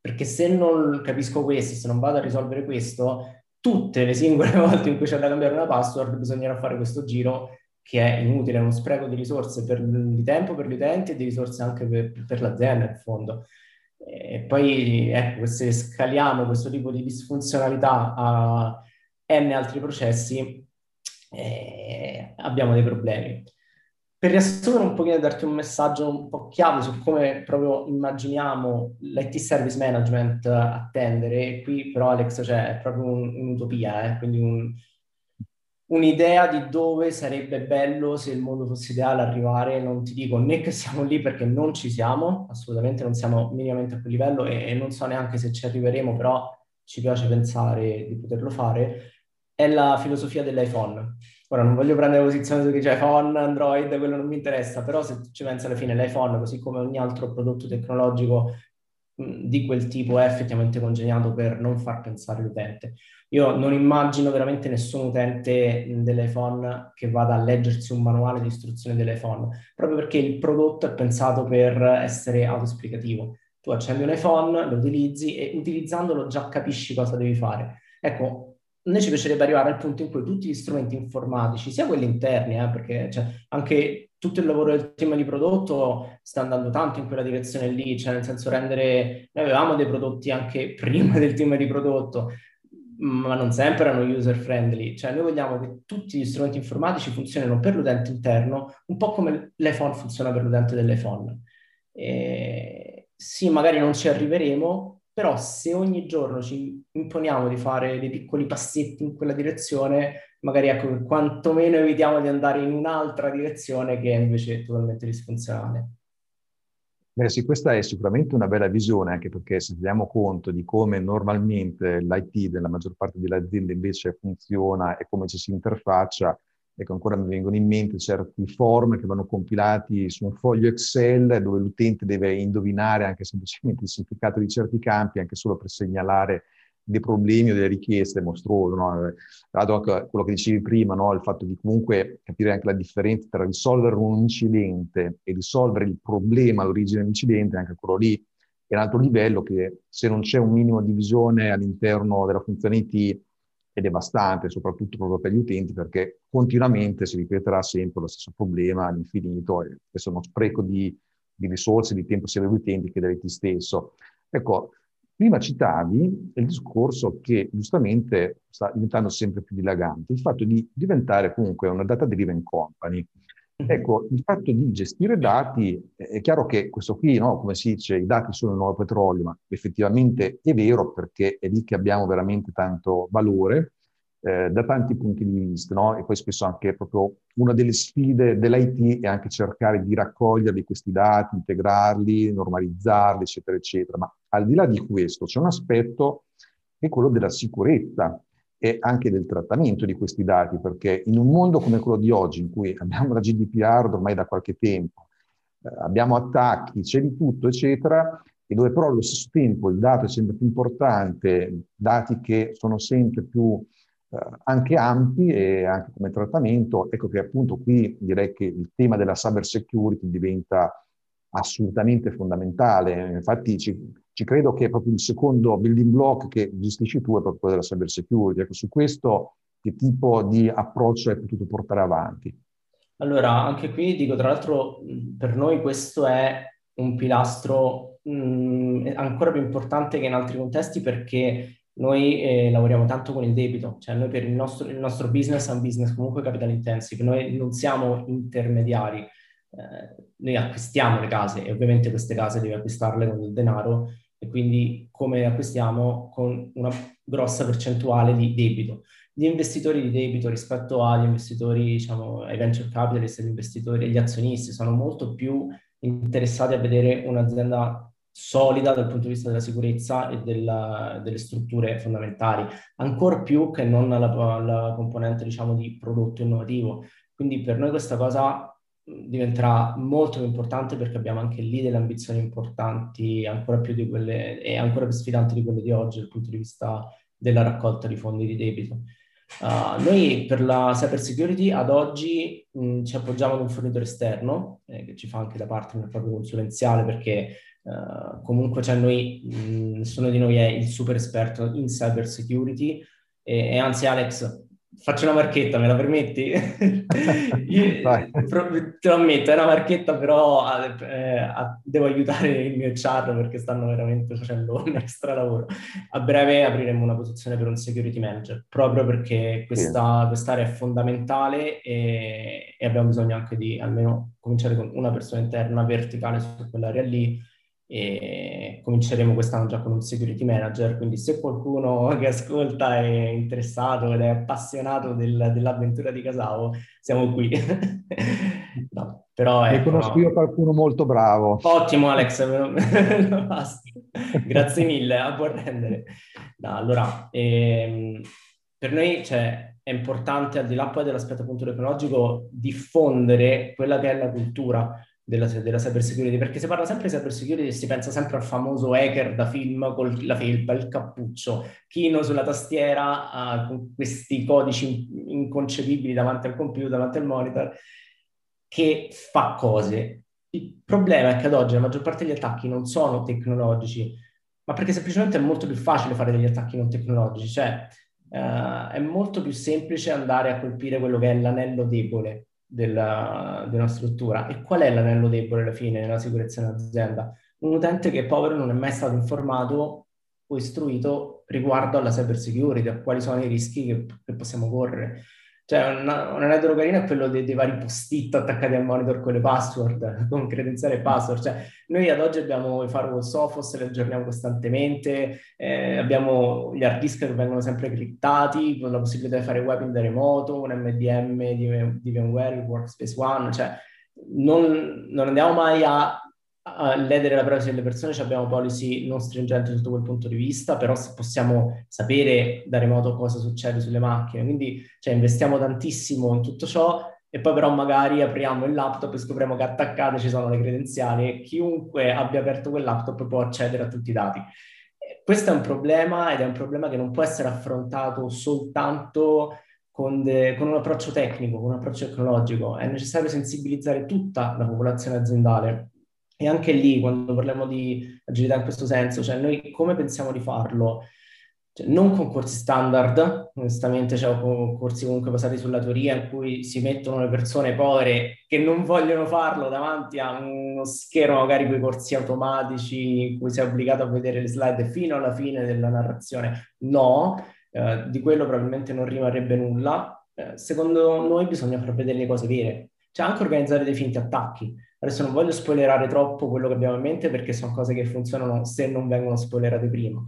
Perché se non capisco questo, se non vado a risolvere questo, tutte le singole volte in cui c'è da cambiare una password bisognerà fare questo giro che è inutile, è uno spreco di risorse per, di tempo per gli utenti e di risorse anche per, per l'azienda in fondo. E poi ecco, se scaliamo questo tipo di disfunzionalità a n altri processi, eh, abbiamo dei problemi. Per riassumere un pochino e darti un messaggio un po' chiave su come proprio immaginiamo l'IT service management attendere, qui però Alex cioè, proprio un, un'utopia, eh? quindi un, un'idea di dove sarebbe bello se il mondo fosse ideale arrivare, non ti dico né che siamo lì perché non ci siamo, assolutamente non siamo minimamente a quel livello e, e non so neanche se ci arriveremo, però ci piace pensare di poterlo fare, è la filosofia dell'iPhone. Ora non voglio prendere posizione su chi c'è iPhone, Android, quello non mi interessa, però se ci pensi alla fine l'iPhone, così come ogni altro prodotto tecnologico di quel tipo, è effettivamente congegnato per non far pensare l'utente. Io non immagino veramente nessun utente dell'iPhone che vada a leggersi un manuale di istruzione dell'iPhone, proprio perché il prodotto è pensato per essere autoesplicativo. Tu accendi un iPhone, lo utilizzi e utilizzandolo già capisci cosa devi fare. Ecco, noi ci piacerebbe arrivare al punto in cui tutti gli strumenti informatici, sia quelli interni, eh, perché cioè, anche tutto il lavoro del team di prodotto sta andando tanto in quella direzione lì, cioè nel senso rendere, noi avevamo dei prodotti anche prima del team di prodotto, ma non sempre erano user friendly, cioè noi vogliamo che tutti gli strumenti informatici funzionino per l'utente interno, un po' come l'iPhone funziona per l'utente dell'iPhone. E sì, magari non ci arriveremo, però se ogni giorno ci imponiamo di fare dei piccoli passetti in quella direzione, magari ecco, quantomeno evitiamo di andare in un'altra direzione che è invece totalmente disfunzionale. Beh sì, questa è sicuramente una bella visione, anche perché se teniamo conto di come normalmente l'IT della maggior parte delle aziende invece funziona e come ci si interfaccia, Ecco, ancora mi vengono in mente certi form che vanno compilati su un foglio Excel dove l'utente deve indovinare anche semplicemente il significato di certi campi, anche solo per segnalare dei problemi o delle richieste mostruose. No? Anche quello che dicevi prima, no? il fatto di comunque capire anche la differenza tra risolvere un incidente e risolvere il problema all'origine dell'incidente, anche quello lì è un altro livello che se non c'è un minimo di visione all'interno della funzione IT è devastante, soprattutto proprio per gli utenti, perché continuamente si ripeterà sempre lo stesso problema all'infinito e questo è uno spreco di, di risorse, di tempo sia degli utenti che degli te stesso. Ecco, prima citavi il discorso che giustamente sta diventando sempre più dilagante, il fatto di diventare comunque una data-driven company. Mhm. Ecco, il fatto di gestire dati, è chiaro che questo qui, no, come si dice, i dati sono il nuovo petrolio, ma effettivamente è vero perché è lì che abbiamo veramente tanto valore eh, da tanti punti di vista, no? E poi spesso anche proprio una delle sfide dell'IT è anche cercare di raccoglierli questi dati, integrarli, normalizzarli, eccetera, eccetera. Ma al di là di questo c'è un aspetto che è quello della sicurezza e anche del trattamento di questi dati, perché in un mondo come quello di oggi, in cui abbiamo la GDPR ormai da qualche tempo, eh, abbiamo attacchi, c'è di tutto, eccetera, e dove però allo stesso tempo il dato è sempre più importante, dati che sono sempre più eh, anche ampi e anche come trattamento, ecco che appunto qui direi che il tema della cyber security diventa assolutamente fondamentale. Infatti ci, ci, credo che proprio il secondo building block che gestisci tu è proprio quello della cyber security. Ecco, su questo che tipo di approccio hai potuto portare avanti? Allora, anche qui dico, tra l'altro, per noi questo è un pilastro mh, ancora più importante che in altri contesti perché noi eh, lavoriamo tanto con il debito, cioè noi per il nostro, il nostro business è un business comunque capital intensive, noi non siamo intermediari, eh, noi acquistiamo le case e ovviamente queste case devi acquistarle con il denaro e quindi come acquistiamo con una grossa percentuale di debito. Gli investitori di debito rispetto agli investitori, diciamo, ai venture capitalist, agli investitori, agli azionisti sono molto più interessati a vedere un'azienda solida dal punto di vista della sicurezza e della, delle strutture fondamentali, ancora più che non la, la componente, diciamo, di prodotto innovativo. Quindi per noi questa cosa diventerà molto più importante perché abbiamo anche lì delle ambizioni importanti, ancora più di quelle e ancora più sfidanti di quelle di oggi dal punto di vista della raccolta di fondi di debito. Uh, noi per la cyber security ad oggi mh, ci appoggiamo ad un fornitore esterno eh, che ci fa anche da partner proprio consulenziale perché uh, comunque cioè noi, mh, nessuno di noi è il super esperto in cyber security e, e anzi Alex Faccio una marchetta, me la permetti? Io, te lo ammetto, è una marchetta, però eh, devo aiutare il mio char perché stanno veramente facendo un extra lavoro. A breve apriremo una posizione per un security manager, proprio perché questa, quest'area è fondamentale e, e abbiamo bisogno anche di almeno cominciare con una persona interna verticale su quell'area lì e cominceremo quest'anno già con un security manager, quindi se qualcuno che ascolta è interessato ed è appassionato del, dell'avventura di Casavo, siamo qui. no, però ecco, ne conosco io qualcuno molto bravo. Ottimo Alex, grazie mille, a buon rendere. No, allora, ehm, per noi cioè, è importante, al di là poi dell'aspetto appunto tecnologico, diffondere quella che è la cultura della, della cyber security, perché si parla sempre di cyber security e si pensa sempre al famoso hacker da film con la felpa, il cappuccio, chino sulla tastiera uh, con questi codici inconcepibili davanti al computer, davanti al monitor, che fa cose. Il problema è che ad oggi la maggior parte degli attacchi non sono tecnologici, ma perché semplicemente è molto più facile fare degli attacchi non tecnologici, cioè uh, è molto più semplice andare a colpire quello che è l'anello debole della, della struttura. E qual è l'anello debole alla fine nella sicurezza dell'azienda? Un utente che è povero non è mai stato informato o istruito riguardo alla cyber security, a quali sono i rischi che, che possiamo correre. Cioè, un, un aneddoto carino è quello dei, dei, vari post-it attaccati al monitor con le password, con credenziale e password. Cioè, noi ad oggi abbiamo i firewall Sophos, li aggiorniamo costantemente, eh, abbiamo gli hard disk che vengono sempre criptati, con la possibilità di fare web in da remoto, un MDM di, di VMware, il Workspace ONE, cioè non, non andiamo mai a ledere la privacy delle persone, abbiamo policy non stringenti sotto quel punto di vista, però possiamo sapere da remoto cosa succede sulle macchine, quindi cioè, investiamo tantissimo in tutto ciò e poi però magari apriamo il laptop e scopriamo che attaccate ci sono le credenziali e chiunque abbia aperto quel laptop può accedere a tutti i dati. Questo è un problema ed è un problema che non può essere affrontato soltanto con, de, con un approccio tecnico, con un approccio tecnologico, è necessario sensibilizzare tutta la popolazione aziendale e anche lì, quando parliamo di agilità in questo senso, cioè noi come pensiamo di farlo? Cioè, non con corsi standard, onestamente, cioè corsi comunque basati sulla teoria in cui si mettono le persone povere che non vogliono farlo davanti a uno schermo, magari quei corsi automatici in cui sei obbligato a vedere le slide fino alla fine della narrazione. No, eh, di quello probabilmente non rimarrebbe nulla. Eh, secondo noi bisogna far vedere le cose vere, cioè anche organizzare dei finti attacchi. Adesso non voglio spoilerare troppo quello che abbiamo in mente perché sono cose che funzionano se non vengono spoilerate prima.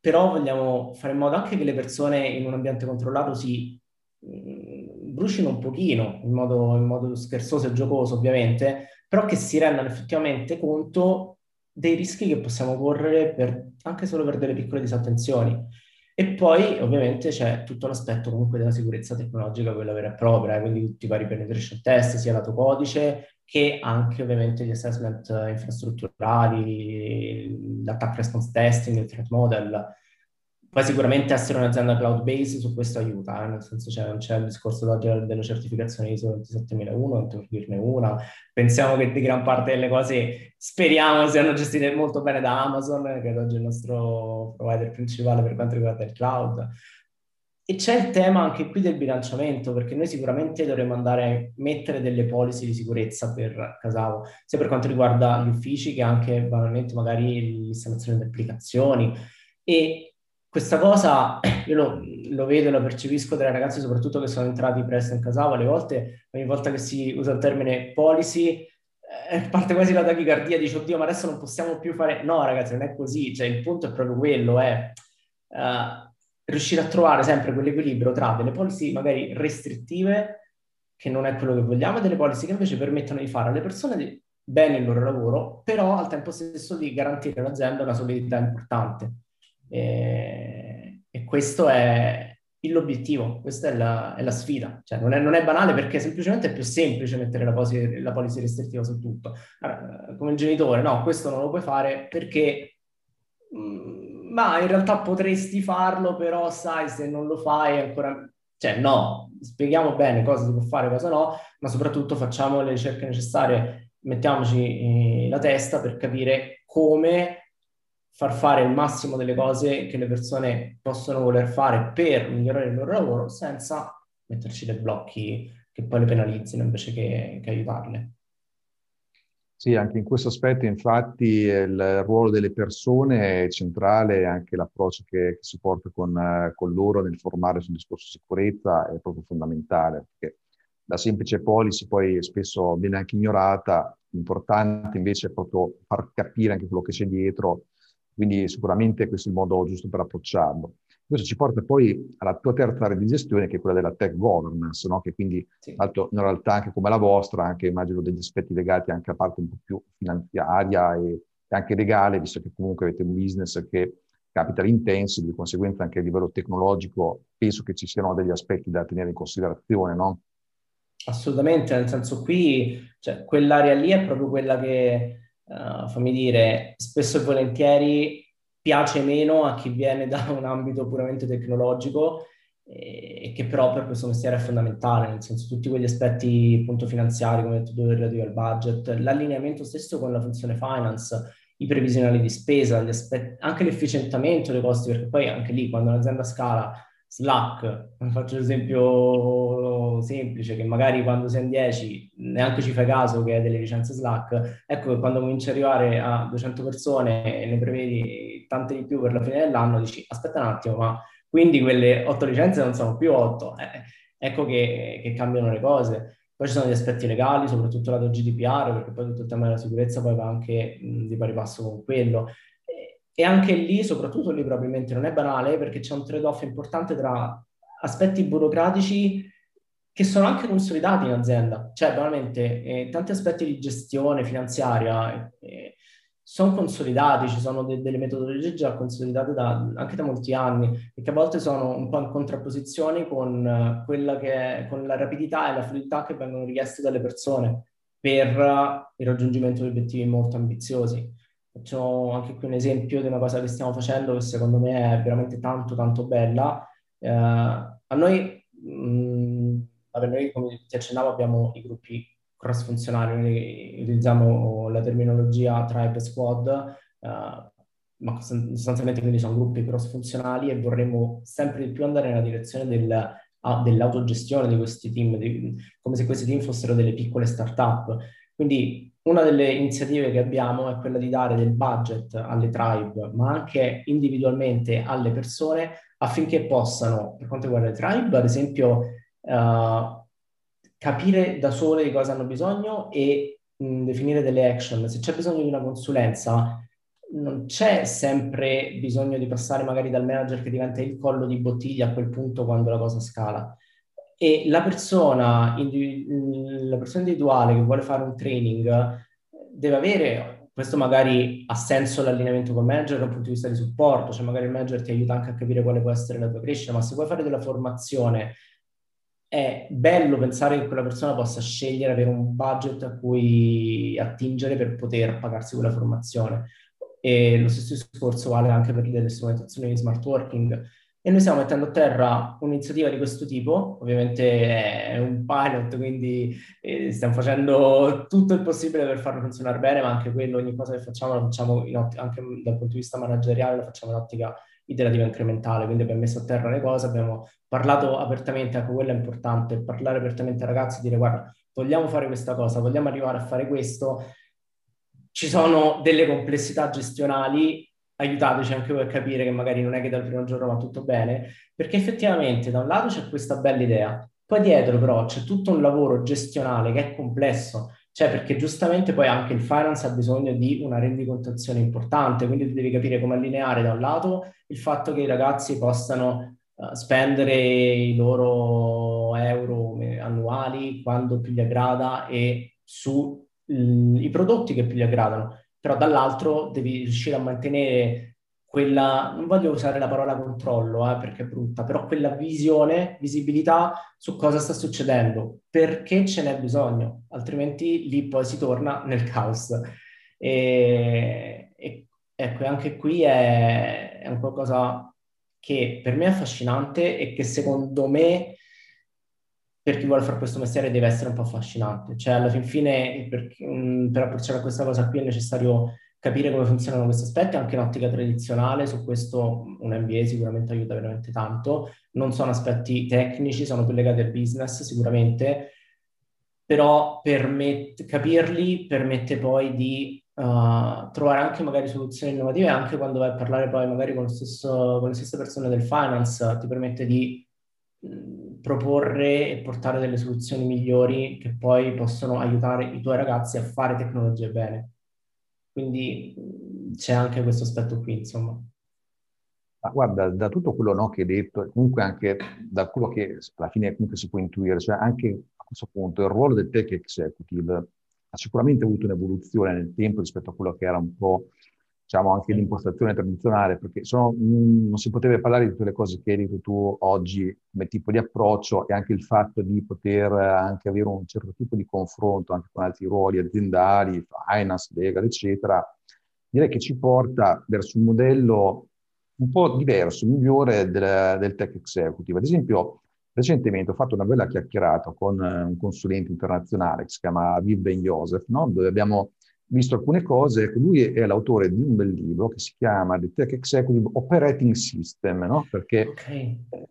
Però vogliamo fare in modo anche che le persone in un ambiente controllato si mm, brucino un pochino, in modo, in modo scherzoso e giocoso ovviamente, però che si rendano effettivamente conto dei rischi che possiamo correre per, anche solo per delle piccole disattenzioni. E poi ovviamente c'è tutto l'aspetto comunque della sicurezza tecnologica, quella vera e propria, eh, quindi tutti i vari penetration test, sia lato codice che anche ovviamente gli assessment infrastrutturali, l'attack response testing, il threat model. Poi sicuramente essere un'azienda cloud-based su questo aiuta, eh? nel senso c'è, c'è il discorso della certificazione ISO 27001, non per dirne una. Pensiamo che di gran parte delle cose speriamo siano gestite molto bene da Amazon, che ad oggi è il nostro provider principale per quanto riguarda il cloud. E c'è il tema anche qui del bilanciamento, perché noi sicuramente dovremmo andare a mettere delle policy di sicurezza per Casavo, sia per quanto riguarda gli uffici che anche banalmente magari l'installazione di applicazioni. E questa cosa io lo, lo vedo e lo percepisco dai ragazzi, soprattutto che sono entrati presto in Casavo, alle volte, ogni volta che si usa il termine policy, eh, parte quasi la tachicardia, dice oddio ma adesso non possiamo più fare... No ragazzi, non è così, cioè il punto è proprio quello, è... Uh, riuscire a trovare sempre quell'equilibrio tra delle policy magari restrittive, che non è quello che vogliamo, e delle policy che invece permettono di fare alle persone bene il loro lavoro, però al tempo stesso di garantire all'azienda una solidità importante. E, e questo è l'obiettivo, questa è la, è la sfida. Cioè, non, è, non, è, banale perché semplicemente è più semplice mettere la policy, la policy restrittiva su tutto. Allora, come genitore, no, questo non lo puoi fare perché... Mh, mm, ma in realtà potresti farlo, però sai, se non lo fai ancora... Cioè no, spieghiamo bene cosa si può fare, cosa no, ma soprattutto facciamo le ricerche necessarie, mettiamoci la testa per capire come far fare il massimo delle cose che le persone possono voler fare per migliorare il loro lavoro senza metterci dei blocchi che poi le penalizzino invece che, che aiutarle. Sì, anche in questo aspetto infatti il ruolo delle persone è centrale, anche l'approccio che, che si porta con, con, loro nel formare sul discorso sicurezza è proprio fondamentale, perché la semplice policy poi spesso viene anche ignorata, l'importante invece è proprio far capire anche quello che c'è dietro, quindi sicuramente questo è il modo giusto per approcciarlo. Questo ci porta poi alla tua terza area di gestione, che è quella della tech governance, no? che quindi sì. in realtà anche come la vostra, anche immagino degli aspetti legati anche a parte un po' più finanziaria e, e anche legale, visto che comunque avete un business che capital intensive, di conseguenza anche a livello tecnologico penso che ci siano degli aspetti da tenere in considerazione, no? Assolutamente, nel senso qui, cioè, quell'area lì è proprio quella che, uh, fammi dire, spesso e volentieri piace meno a chi viene da un ambito puramente tecnologico e che però per questo mestiere è fondamentale, nel senso tutti quegli aspetti appunto finanziari, come detto tu, relativi al budget, l'allineamento stesso con la funzione finance, i previsionali di spesa, aspetti, anche l'efficientamento dei costi, perché poi anche lì quando un'azienda scala Slack, faccio l'esempio semplice, che magari quando sei in 10 neanche ci fai caso che hai delle licenze Slack, ecco che quando cominci ad arrivare a 200 persone e ne prevedi tante di più per la fine dell'anno, dici aspetta un attimo, ma quindi quelle 8 licenze non sono più 8, eh, ecco che, che, cambiano le cose. Poi ci sono gli aspetti legali, soprattutto lato GDPR, perché poi tutto il tema della sicurezza poi va anche mh, di pari passo con quello. E anche lì, soprattutto lì probabilmente non è banale perché c'è un trade-off importante tra aspetti burocratici che sono anche consolidati in azienda. Cioè, banalmente, eh, tanti aspetti di gestione finanziaria eh, sono consolidati, ci sono de- delle metodologie già consolidate da, anche da molti anni e che a volte sono un po' in contrapposizione con, quella che con la rapidità e la fluidità che vengono richieste dalle persone per il raggiungimento di obiettivi molto ambiziosi. Faccio anche qui un esempio di una cosa che stiamo facendo che secondo me è veramente tanto tanto bella. Eh, a noi, mh, mm, vabbè, noi come ti accennavo abbiamo i gruppi cross funzionali, noi utilizziamo la terminologia tribe squad, eh, ma sostanzialmente quindi sono gruppi cross funzionali e vorremmo sempre di più andare nella direzione del, a, dell'autogestione di questi team, di, come se questi team fossero delle piccole start-up. Quindi una delle iniziative che abbiamo è quella di dare del budget alle tribe, ma anche individualmente alle persone affinché possano, per quanto riguarda le tribe, ad esempio, uh, capire da sole di cosa hanno bisogno e mh, definire delle action. Se c'è bisogno di una consulenza, non c'è sempre bisogno di passare magari dal manager che diventa il collo di bottiglia a quel punto quando la cosa scala e la persona, la persona individuale che vuole fare un training deve avere, questo magari ha senso l'allineamento col manager dal punto di vista di supporto, cioè magari il manager ti aiuta anche a capire quale può essere la tua crescita, ma se vuoi fare della formazione è bello pensare che quella persona possa scegliere, avere un budget a cui attingere per poter pagarsi quella formazione. E lo stesso discorso vale anche per le strumentazioni di smart working e noi stiamo mettendo a terra un'iniziativa di questo tipo, ovviamente è un pilot, quindi eh, stiamo facendo tutto il possibile per farlo funzionare bene, ma anche quello, ogni cosa che facciamo la facciamo ott- anche dal punto di vista manageriale, la facciamo in ottica iterativa incrementale, quindi abbiamo messo a terra le cose, abbiamo parlato apertamente, ecco quello è importante, parlare apertamente ai ragazzi e dire guarda, vogliamo fare questa cosa, vogliamo arrivare a fare questo, ci sono delle complessità gestionali aiutateci anche voi a capire che magari non è che dal primo giorno va tutto bene, perché effettivamente da un lato c'è questa bella idea, poi dietro però c'è tutto un lavoro gestionale che è complesso, cioè perché giustamente poi anche il finance ha bisogno di una rendicontazione importante, quindi tu devi capire come allineare da un lato il fatto che i ragazzi possano uh, spendere i loro euro annuali quando più gli aggrada e sui prodotti che più gli aggradano però dall'altro devi riuscire a mantenere quella, non voglio usare la parola controllo eh, perché è brutta, però quella visione, visibilità su cosa sta succedendo, perché ce n'è bisogno, altrimenti lì poi si torna nel caos. E, e ecco, anche qui è, è un qualcosa che per me è affascinante e che secondo me per chi vuole fare questo mestiere deve essere un po' affascinante. Cioè, alla fin fine, per, mm, per approcciare a questa cosa qui è necessario capire come funzionano questi aspetti anche in ottica tradizionale, su questo un MBA sicuramente aiuta veramente tanto, non sono aspetti tecnici, sono più legati al business sicuramente, però permette, capirli permette poi di uh, trovare anche magari soluzioni innovative, anche quando vai a parlare poi magari con, stesso, con le stesse persone del finance, ti permette di proporre e portare delle soluzioni migliori che poi possono aiutare i tuoi ragazzi a fare tecnologie bene. Quindi c'è anche questo aspetto qui, insomma. Ma guarda, da tutto quello no, che hai detto, comunque anche da quello che alla fine comunque si può intuire, cioè anche a questo punto il ruolo del tech executive ha sicuramente avuto un'evoluzione nel tempo rispetto a quello che era un po' diciamo, anche l'impostazione tradizionale, perché sono, mh, non si poteva parlare di tutte le cose che hai detto tu oggi come tipo di approccio e anche il fatto di poter anche avere un certo tipo di confronto anche con altri ruoli aziendali, finance, legal, eccetera, direi che ci porta verso un modello un po' diverso, migliore del, del tech executive. Ad esempio, recentemente ho fatto una bella chiacchierata con un consulente internazionale che si chiama Viv Ben Joseph, no? dove abbiamo visto alcune cose, ecco, lui è l'autore di un bel libro che si chiama The Tech Executive Operating System, no? perché okay. Eh,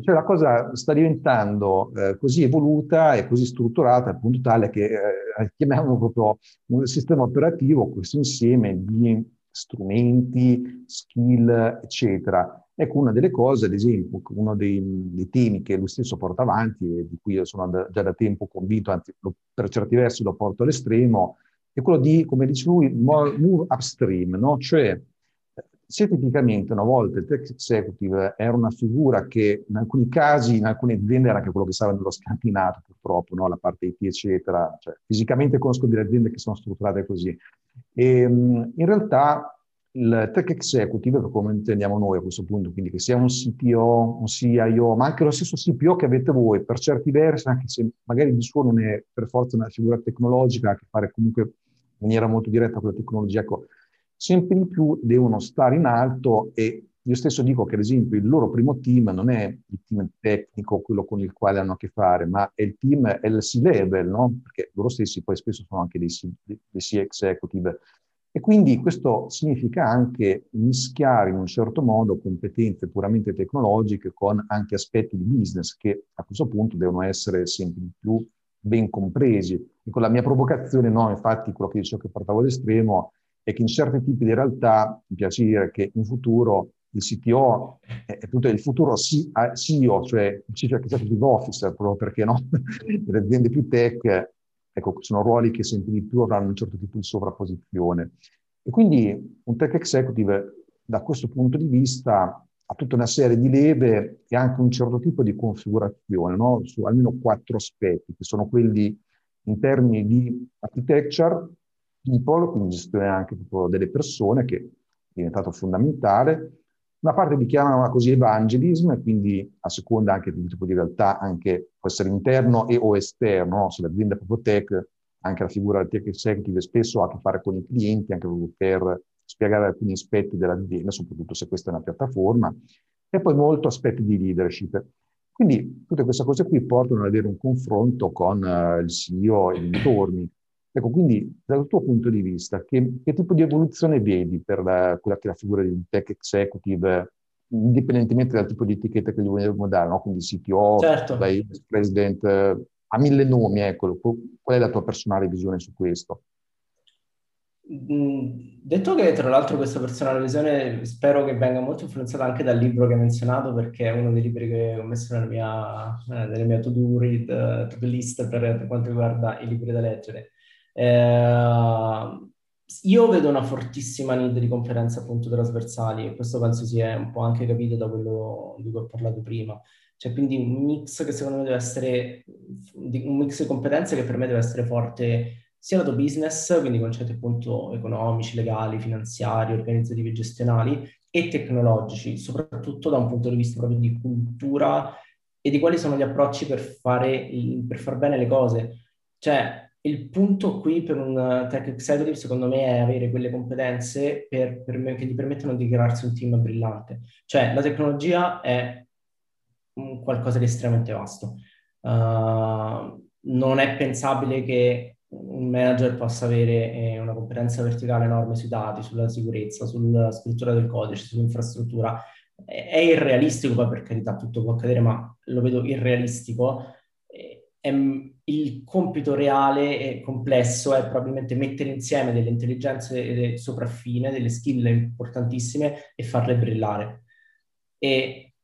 cioè, la cosa sta diventando eh, così evoluta e così strutturata al punto tale che eh, chiamiamo proprio un sistema operativo, questo insieme di strumenti, skill, eccetera. Ecco, una delle cose, ad esempio, uno dei, dei, temi che lui stesso porta avanti e di cui io sono già da tempo convinto, anzi lo, per certi versi lo porto all'estremo, è quello di, come dice lui, move upstream, no? Cioè, se tipicamente una volta il tech executive era una figura che in alcuni casi, in alcune aziende era anche quello che stava nello scantinato purtroppo, no? la parte IT eccetera, cioè, fisicamente conosco delle aziende che sono strutturate così. E, in realtà il tech executive, come intendiamo noi a questo punto, quindi che sia un CTO, un CIO, ma anche lo stesso CPO che avete voi, per certi versi, anche se magari di suo non è per forza una figura tecnologica, ha a che fare comunque in maniera molto diretta con la tecnologia, ecco, sempre di più devono stare in alto e io stesso dico che ad esempio il loro primo team non è il team tecnico, quello con il quale hanno a che fare, ma è il team, è il C-level, no? Perché loro stessi poi spesso sono anche dei C, dei C executive e quindi questo significa anche mischiare in un certo modo competenze puramente tecnologiche con anche aspetti di business che a questo punto devono essere sempre di più ben compresi. E con la mia provocazione, no, infatti quello che dicevo che portavo all'estremo è che in certi tipi di realtà mi piace dire che in futuro il CTO è appunto il futuro CEO, cioè il Chief Executive Officer, proprio perché no? le aziende più tech Ecco, sono ruoli che sempre di più avranno un certo tipo di sovrapposizione. E quindi un tech executive da questo punto di vista ha tutta una serie di leve e anche un certo tipo di configurazione, no? su almeno quattro aspetti, che sono quelli in termini di architecture, people, quindi gestione anche delle persone, che è diventato fondamentale, una parte li chiamano così evangelism, quindi a seconda anche del tipo di realtà, anche può essere interno e o esterno, no? se l'azienda è proprio tech, anche la figura del tech executive spesso ha a che fare con i clienti, anche per spiegare alcuni aspetti dell'azienda, soprattutto se questa è una piattaforma, e poi molto aspetti di leadership. Quindi tutte queste cose qui portano ad avere un confronto con uh, il CEO e i dintorni. Ecco, quindi dal tuo punto di vista, che, che tipo di evoluzione vedi per la, quella che è la figura di un tech executive, indipendentemente dal tipo di etichetta che gli vogliamo dare, no? quindi CTO, certo. vice president, a mille nomi, ecco, qual è la tua personale visione su questo? Mm, detto che tra l'altro questa personale visione spero che venga molto influenzata anche dal libro che hai menzionato perché è uno dei libri che ho messo nella mia, eh, nella mia to-do read, uh, to-do list per, per quanto riguarda i libri da leggere. Eh, io vedo una fortissima need di conferenze appunto trasversali e questo penso si è un po' anche capito da quello di cui ho parlato prima. Cioè quindi un mix che secondo me deve essere, un mix di competenze che per me deve essere forte sia lato business, quindi concetti appunto economici, legali, finanziari, organizzativi e gestionali, e tecnologici, soprattutto da un punto di vista proprio di cultura e di quali sono gli approcci per fare, per far bene le cose. Cioè, il punto qui per un tech executive, secondo me, è avere quelle competenze per, per me, che gli permettono di crearsi un team brillante. Cioè, la tecnologia è qualcosa di estremamente vasto. Uh, non è pensabile che un manager possa avere eh, una competenza verticale enorme sui dati, sulla sicurezza, sulla scrittura del codice, sull'infrastruttura. È irrealistico, poi per carità tutto può accadere, ma lo vedo irrealistico. È, il compito reale e complesso è probabilmente mettere insieme delle intelligenze sopraffine, delle skill importantissime e farle brillare. E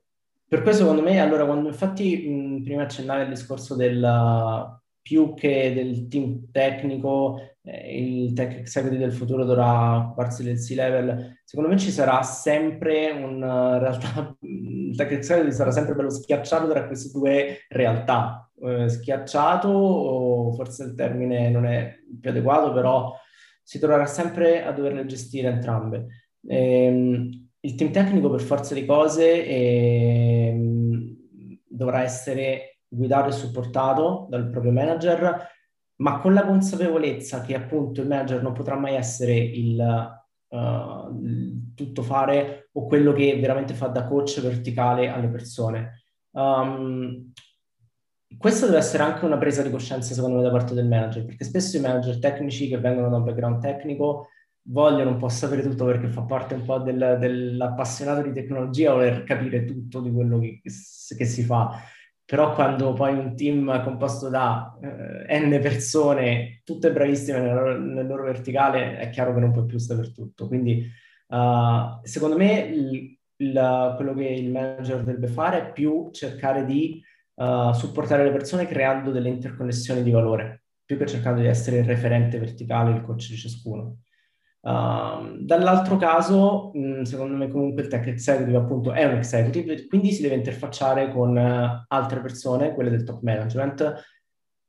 per questo secondo me, allora, quando infatti mh, prima accennavi al discorso del più che del team tecnico, eh, il tech executive del futuro dovrà occuparsi del C-level. Secondo me ci sarà sempre un, in realtà, il tech executive sarà sempre bello schiacciato tra queste due realtà. Eh, schiacciato, o forse il termine non è più adeguato, però si troverà sempre a doverle gestire entrambe. Ehm, il team tecnico per forza di cose ehm, dovrà essere guidato e supportato dal proprio manager, ma con la consapevolezza che appunto il manager non potrà mai essere il, uh, tutto fare o quello che veramente fa da coach verticale alle persone. Um, questa deve essere anche una presa di coscienza, secondo me, da parte del manager, perché spesso i manager tecnici che vengono da un background tecnico vogliono un po' sapere tutto perché fa parte un po' del, dell'appassionato di tecnologia voler capire tutto di quello che, che si fa però quando poi un team composto da eh, n persone, tutte bravissime nel loro, nel loro, verticale, è chiaro che non puoi più saper tutto. Quindi uh, secondo me il, il, quello che il manager dovrebbe fare è più cercare di uh, supportare le persone creando delle interconnessioni di valore, più che cercando di essere il referente verticale, il coach di ciascuno. Uh, dall'altro caso, mh, secondo me comunque il tech executive appunto è un executive, quindi si deve interfacciare con uh, altre persone, quelle del top management,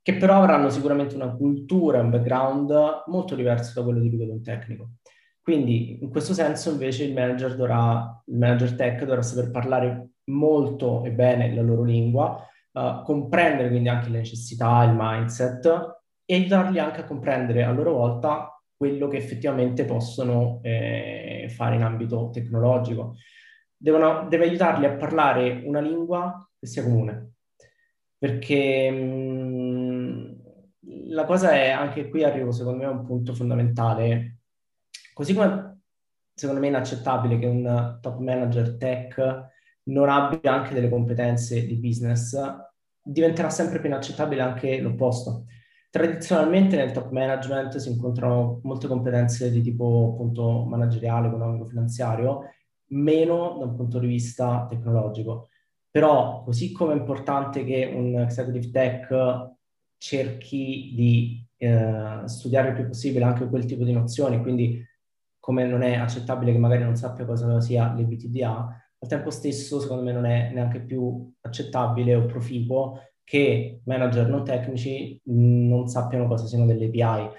che però avranno sicuramente una cultura, un background molto diverso da quello di un tecnico. Quindi in questo senso invece il manager dovrà, il manager tech dovrà saper parlare molto e bene la loro lingua, uh, comprendere quindi anche le necessità, il mindset e aiutarli anche a comprendere a loro volta quello che effettivamente possono eh, fare in ambito tecnologico. Devono, deve aiutarli a parlare una lingua che sia comune, perché mh, la cosa è, anche qui arrivo secondo me a un punto fondamentale, così come secondo me è inaccettabile che un top manager tech non abbia anche delle competenze di business, diventerà sempre più inaccettabile anche l'opposto. Tradizionalmente nel top management si incontrano molte competenze di tipo appunto manageriale, economico, finanziario, meno da un punto di vista tecnologico. Però così come è importante che un executive tech cerchi di eh, studiare il più possibile anche quel tipo di nozioni, quindi come non è accettabile che magari non sappia cosa sia l'EBTDA, al tempo stesso secondo me non è neanche più accettabile o proficuo che manager non tecnici non sappiano cosa siano delle API.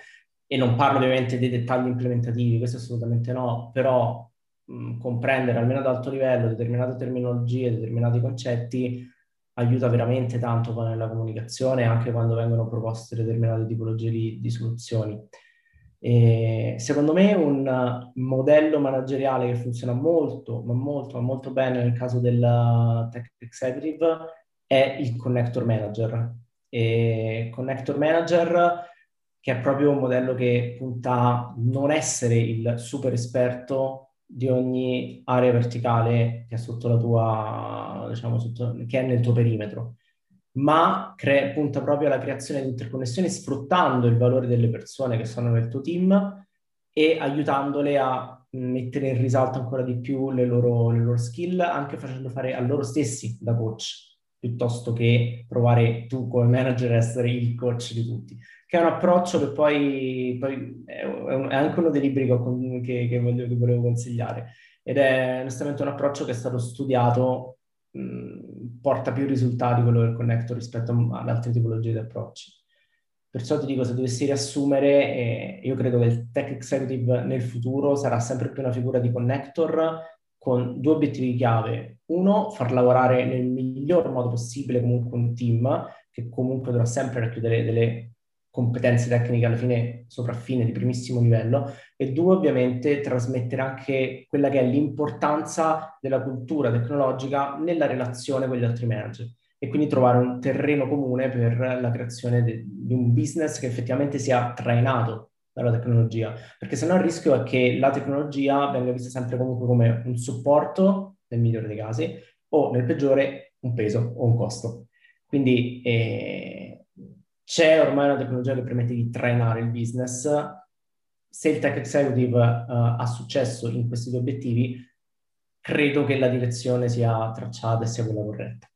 E non parlo ovviamente dei dettagli implementativi, questo assolutamente no, però mh, comprendere almeno ad alto livello determinate terminologie, determinati concetti aiuta veramente tanto nella comunicazione, anche quando vengono proposte determinate tipologie di, di soluzioni. E secondo me un modello manageriale che funziona molto, ma molto, ma molto bene nel caso del tech executive è il Connector Manager. E Connector Manager che è proprio un modello che punta a non essere il super esperto di ogni area verticale che è tua, diciamo, sotto, che è nel tuo perimetro, ma cre- punta proprio alla creazione di interconnessioni sfruttando il valore delle persone che sono nel tuo team e aiutandole a mettere in risalto ancora di più le loro, le loro skill, anche facendo fare a loro stessi da coach piuttosto che provare tu come manager a essere il coach di tutti, che è un approccio che poi, poi è, un, è, anche uno dei libri che, che, che, voglio, che, volevo consigliare. Ed è onestamente un approccio che è stato studiato, mh, porta più risultati quello del connector rispetto ad altre tipologie di approcci. Perciò ti dico, se dovessi riassumere, eh, io credo che il tech executive nel futuro sarà sempre più una figura di connector con due obiettivi chiave. Uno, far lavorare nel miglior modo possibile comunque un team che comunque dovrà sempre racchiudere delle competenze tecniche alla fine sopraffine di primissimo livello e due ovviamente trasmettere anche quella che è l'importanza della cultura tecnologica nella relazione con gli altri manager e quindi trovare un terreno comune per la creazione de- di un business che effettivamente sia trainato dalla tecnologia, perché se no il rischio è che la tecnologia venga vista sempre comunque come un supporto, nel migliore dei casi, o nel peggiore un peso o un costo. Quindi eh, c'è ormai una tecnologia che permette di trainare il business. Se il tech executive uh, ha successo in questi due obiettivi, credo che la direzione sia tracciata e sia quella corretta.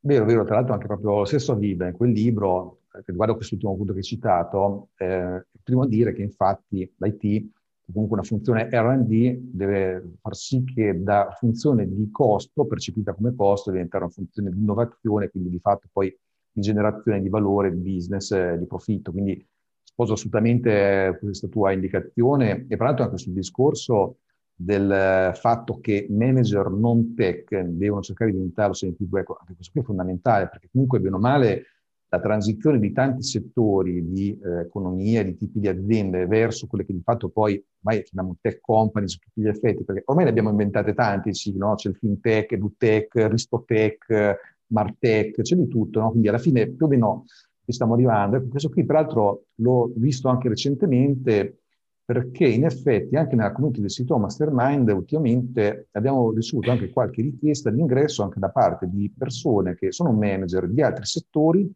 Vero, vero, tra l'altro anche proprio lo stesso Vive, in quel libro, eh, riguardo quest'ultimo punto che hai citato, eh, a dire che infatti l'IT, comunque una funzione R&D, deve far sì che da funzione di costo, percepita come costo, diventare una funzione di innovazione, quindi di fatto poi di generazione di valore, di business, eh, di profitto. Quindi sposo assolutamente questa tua indicazione e tra l'altro anche sul discorso del fatto che manager non tech devono cercare di diventarlo sempre più, ecco, anche questo qui è fondamentale, perché comunque, bene o male, la transizione di tanti settori di eh, economia, di tipi di aziende verso quelle che di fatto poi ormai chiamiamo tech company su tutti gli effetti, perché ormai ne abbiamo inventate tanti, sì, no? c'è il fintech, edutech, ristotech, martech, c'è di tutto, no? quindi alla fine più o meno ci stiamo arrivando. Ecco, questo qui peraltro l'ho visto anche recentemente, perché in effetti anche nella community del sito Mastermind ultimamente abbiamo ricevuto anche qualche richiesta di ingresso anche da parte di persone che sono manager di altri settori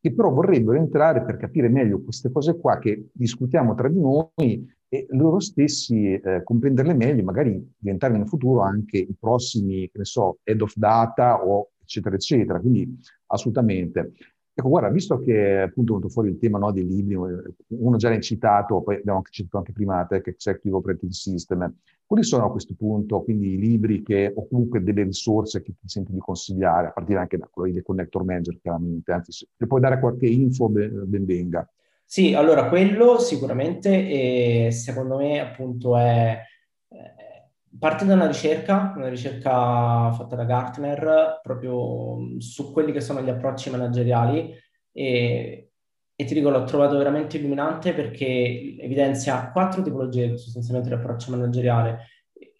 che però vorrebbero entrare per capire meglio queste cose qua che discutiamo tra di noi e loro stessi eh, comprenderle meglio, magari diventare in futuro anche i prossimi, che ne so, head of data o eccetera, eccetera. Quindi assolutamente. Ecco, guarda, visto che appunto è venuto fuori il tema no, dei libri, uno già l'ha citato, poi abbiamo anche citato anche prima Tech Executive Operating System, quali sono a questo punto quindi i libri che, o comunque delle risorse che ti senti di consigliare, a partire anche da quello dei Connector Manager chiaramente, anzi se puoi dare qualche info ben, venga. Sì, allora quello sicuramente e secondo me appunto è parte da una ricerca, una ricerca fatta da Gartner proprio su quelli che sono gli approcci manageriali e, e ti dico l'ho trovato veramente illuminante perché evidenzia quattro tipologie sostanzialmente di approccio manageriale.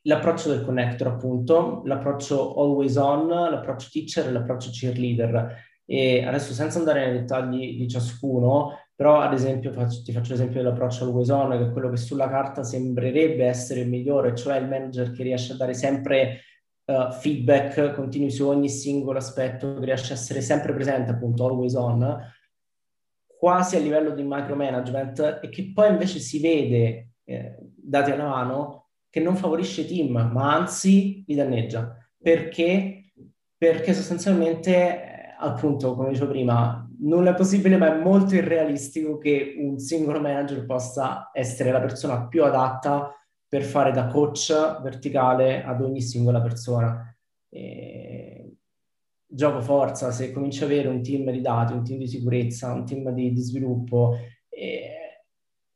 L'approccio del connector appunto, l'approccio always on, l'approccio teacher e l'approccio cheerleader. E adesso senza andare nei dettagli di ciascuno, però ad esempio faccio, ti faccio l'esempio dell'approccio al on, che è quello che sulla carta sembrerebbe essere il migliore, cioè il manager che riesce a dare sempre uh, feedback continui su ogni singolo aspetto, che riesce a essere sempre presente, appunto, always on, quasi a livello di micromanagement e che poi invece si vede, eh, dati alla mano, che non favorisce i team, ma anzi li danneggia. Perché? Perché sostanzialmente, eh, appunto, come dicevo prima, nulla è possibile, ma è molto irrealistico che un singolo manager possa essere la persona più adatta per fare da coach verticale ad ogni singola persona. E... Gioco forza, se cominci ad avere un team di dati, un team di sicurezza, un team di, di sviluppo e...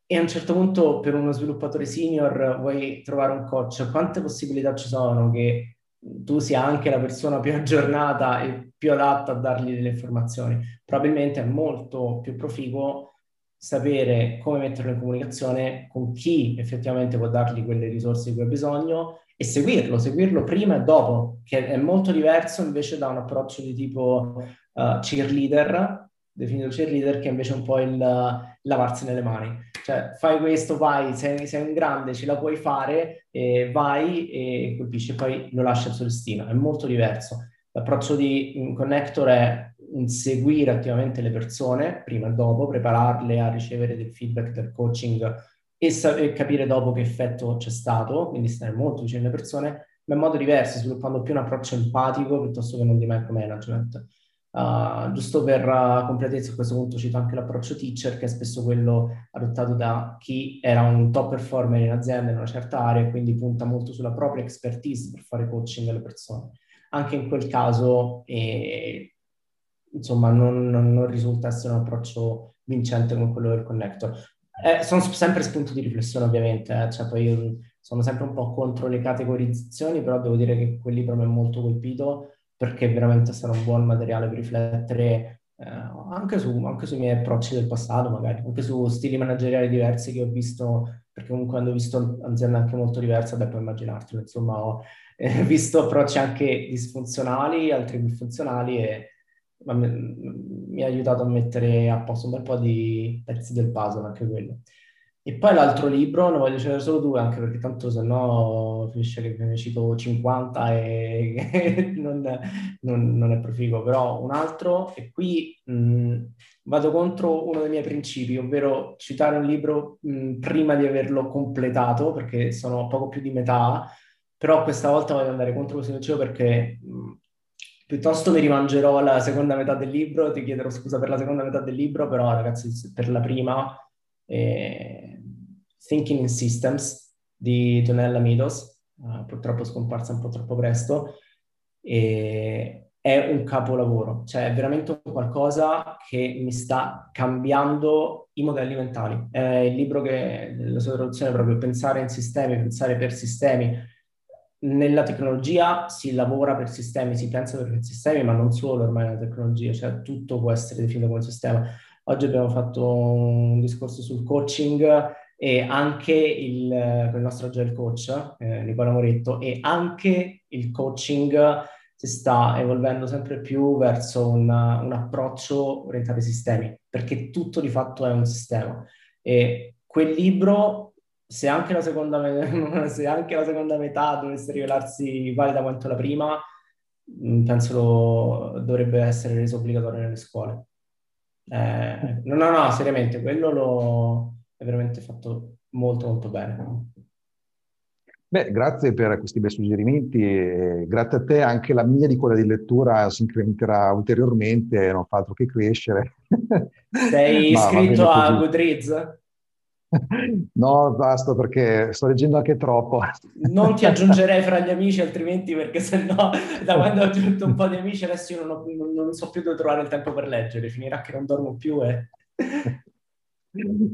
e a un certo punto per uno sviluppatore senior vuoi trovare un coach, quante possibilità ci sono che tu sia anche la persona più aggiornata e più adatta a dargli delle informazioni. Probabilmente è molto più proficuo sapere come metterlo in comunicazione con chi effettivamente può dargli quelle risorse di cui ha bisogno e seguirlo, seguirlo prima e dopo, che è molto diverso invece da un approccio di tipo uh, cheerleader, definito cheerleader, che invece è un po' il uh, lavarsi nelle mani. Cioè, fai questo, vai, sei, sei, un grande, ce la puoi fare, e vai e colpisci, poi lo lasci al suo destino. È molto diverso. L'approccio di Connector è seguire attivamente le persone prima e dopo, prepararle a ricevere del feedback, del coaching e, sa- e capire dopo che effetto c'è stato, quindi stare molto vicino alle persone, ma in modo diverso, sviluppando più un approccio empatico piuttosto che non di micromanagement. Uh, giusto per uh, completezza a questo punto cito anche l'approccio teacher che è spesso quello adottato da chi era un top performer in azienda in una certa area e quindi punta molto sulla propria expertise per fare coaching alle persone anche in quel caso eh, insomma non, non, non, risulta essere un approccio vincente come quello del connector. Eh, sono sempre spunti di riflessione ovviamente, eh, cioè poi sono sempre un po' contro le categorizzazioni, però devo dire che quel libro mi ha molto colpito perché veramente sarà un buon materiale per riflettere eh, anche, su, anche, sui miei approcci del passato, magari anche su stili manageriali diversi che ho visto, perché comunque quando ho visto aziende anche molto diverse, beh, puoi immaginartelo, insomma, ho eh, visto approcci anche disfunzionali, altri più funzionali e mi, ha aiutato a mettere a posto un bel po' di pezzi del puzzle anche quello. E poi l'altro libro, ne voglio citare solo due, anche perché tanto se no finisce che ne cito 50 e non, non, non, è proficuo, però un altro, e qui mh, vado contro uno dei miei principi, ovvero citare un libro mh, prima di averlo completato, perché sono poco più di metà, però questa volta voglio andare contro questo principio perché mh, piuttosto mi rimangerò la seconda metà del libro, ti chiederò scusa per la seconda metà del libro, però ragazzi per la prima eh, Thinking in Systems di Donella Midos, uh, purtroppo scomparsa un po' troppo presto, e è un capolavoro, cioè è veramente qualcosa che mi sta cambiando i modelli mentali. È il libro che, la sua traduzione è proprio pensare in sistemi, pensare per sistemi. Nella tecnologia si lavora per sistemi, si pensa per sistemi, ma non solo ormai nella tecnologia, cioè tutto può essere definito come sistema. Oggi abbiamo fatto un discorso sul coaching e anche il, il nostro agile coach, eh, Nicola Moretto, e anche il coaching si sta evolvendo sempre più verso un, un approccio orientato ai sistemi, perché tutto di fatto è un sistema. E quel libro, se anche la seconda, se anche la seconda metà dovesse rivelarsi valida quanto la prima, mm, penso lo, dovrebbe essere reso obbligatorio nelle scuole. Eh, no, no, no, seriamente, quello lo, è veramente fatto molto, molto bene. Beh, grazie per questi bei suggerimenti grazie a te anche la mia di quella di lettura si incrementerà ulteriormente, non fa altro che crescere. Sei iscritto a Goodreads? No, basta perché sto leggendo anche troppo. Non ti aggiungerei fra gli amici, altrimenti perché sennò da quando ho aggiunto un po' di amici adesso io non, ho, non, non so più dove trovare il tempo per leggere, finirà che non dormo più e...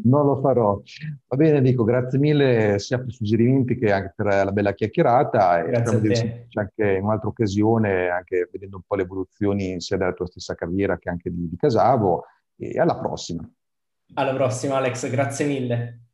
Non lo farò. Va bene, Nico, grazie mille sia per i suggerimenti che anche per la bella chiacchierata. E speriamo di anche in un'altra occasione, anche vedendo un po' le evoluzioni sia della tua stessa carriera che anche di, di Casavo. E alla prossima. Alla prossima, Alex, grazie mille.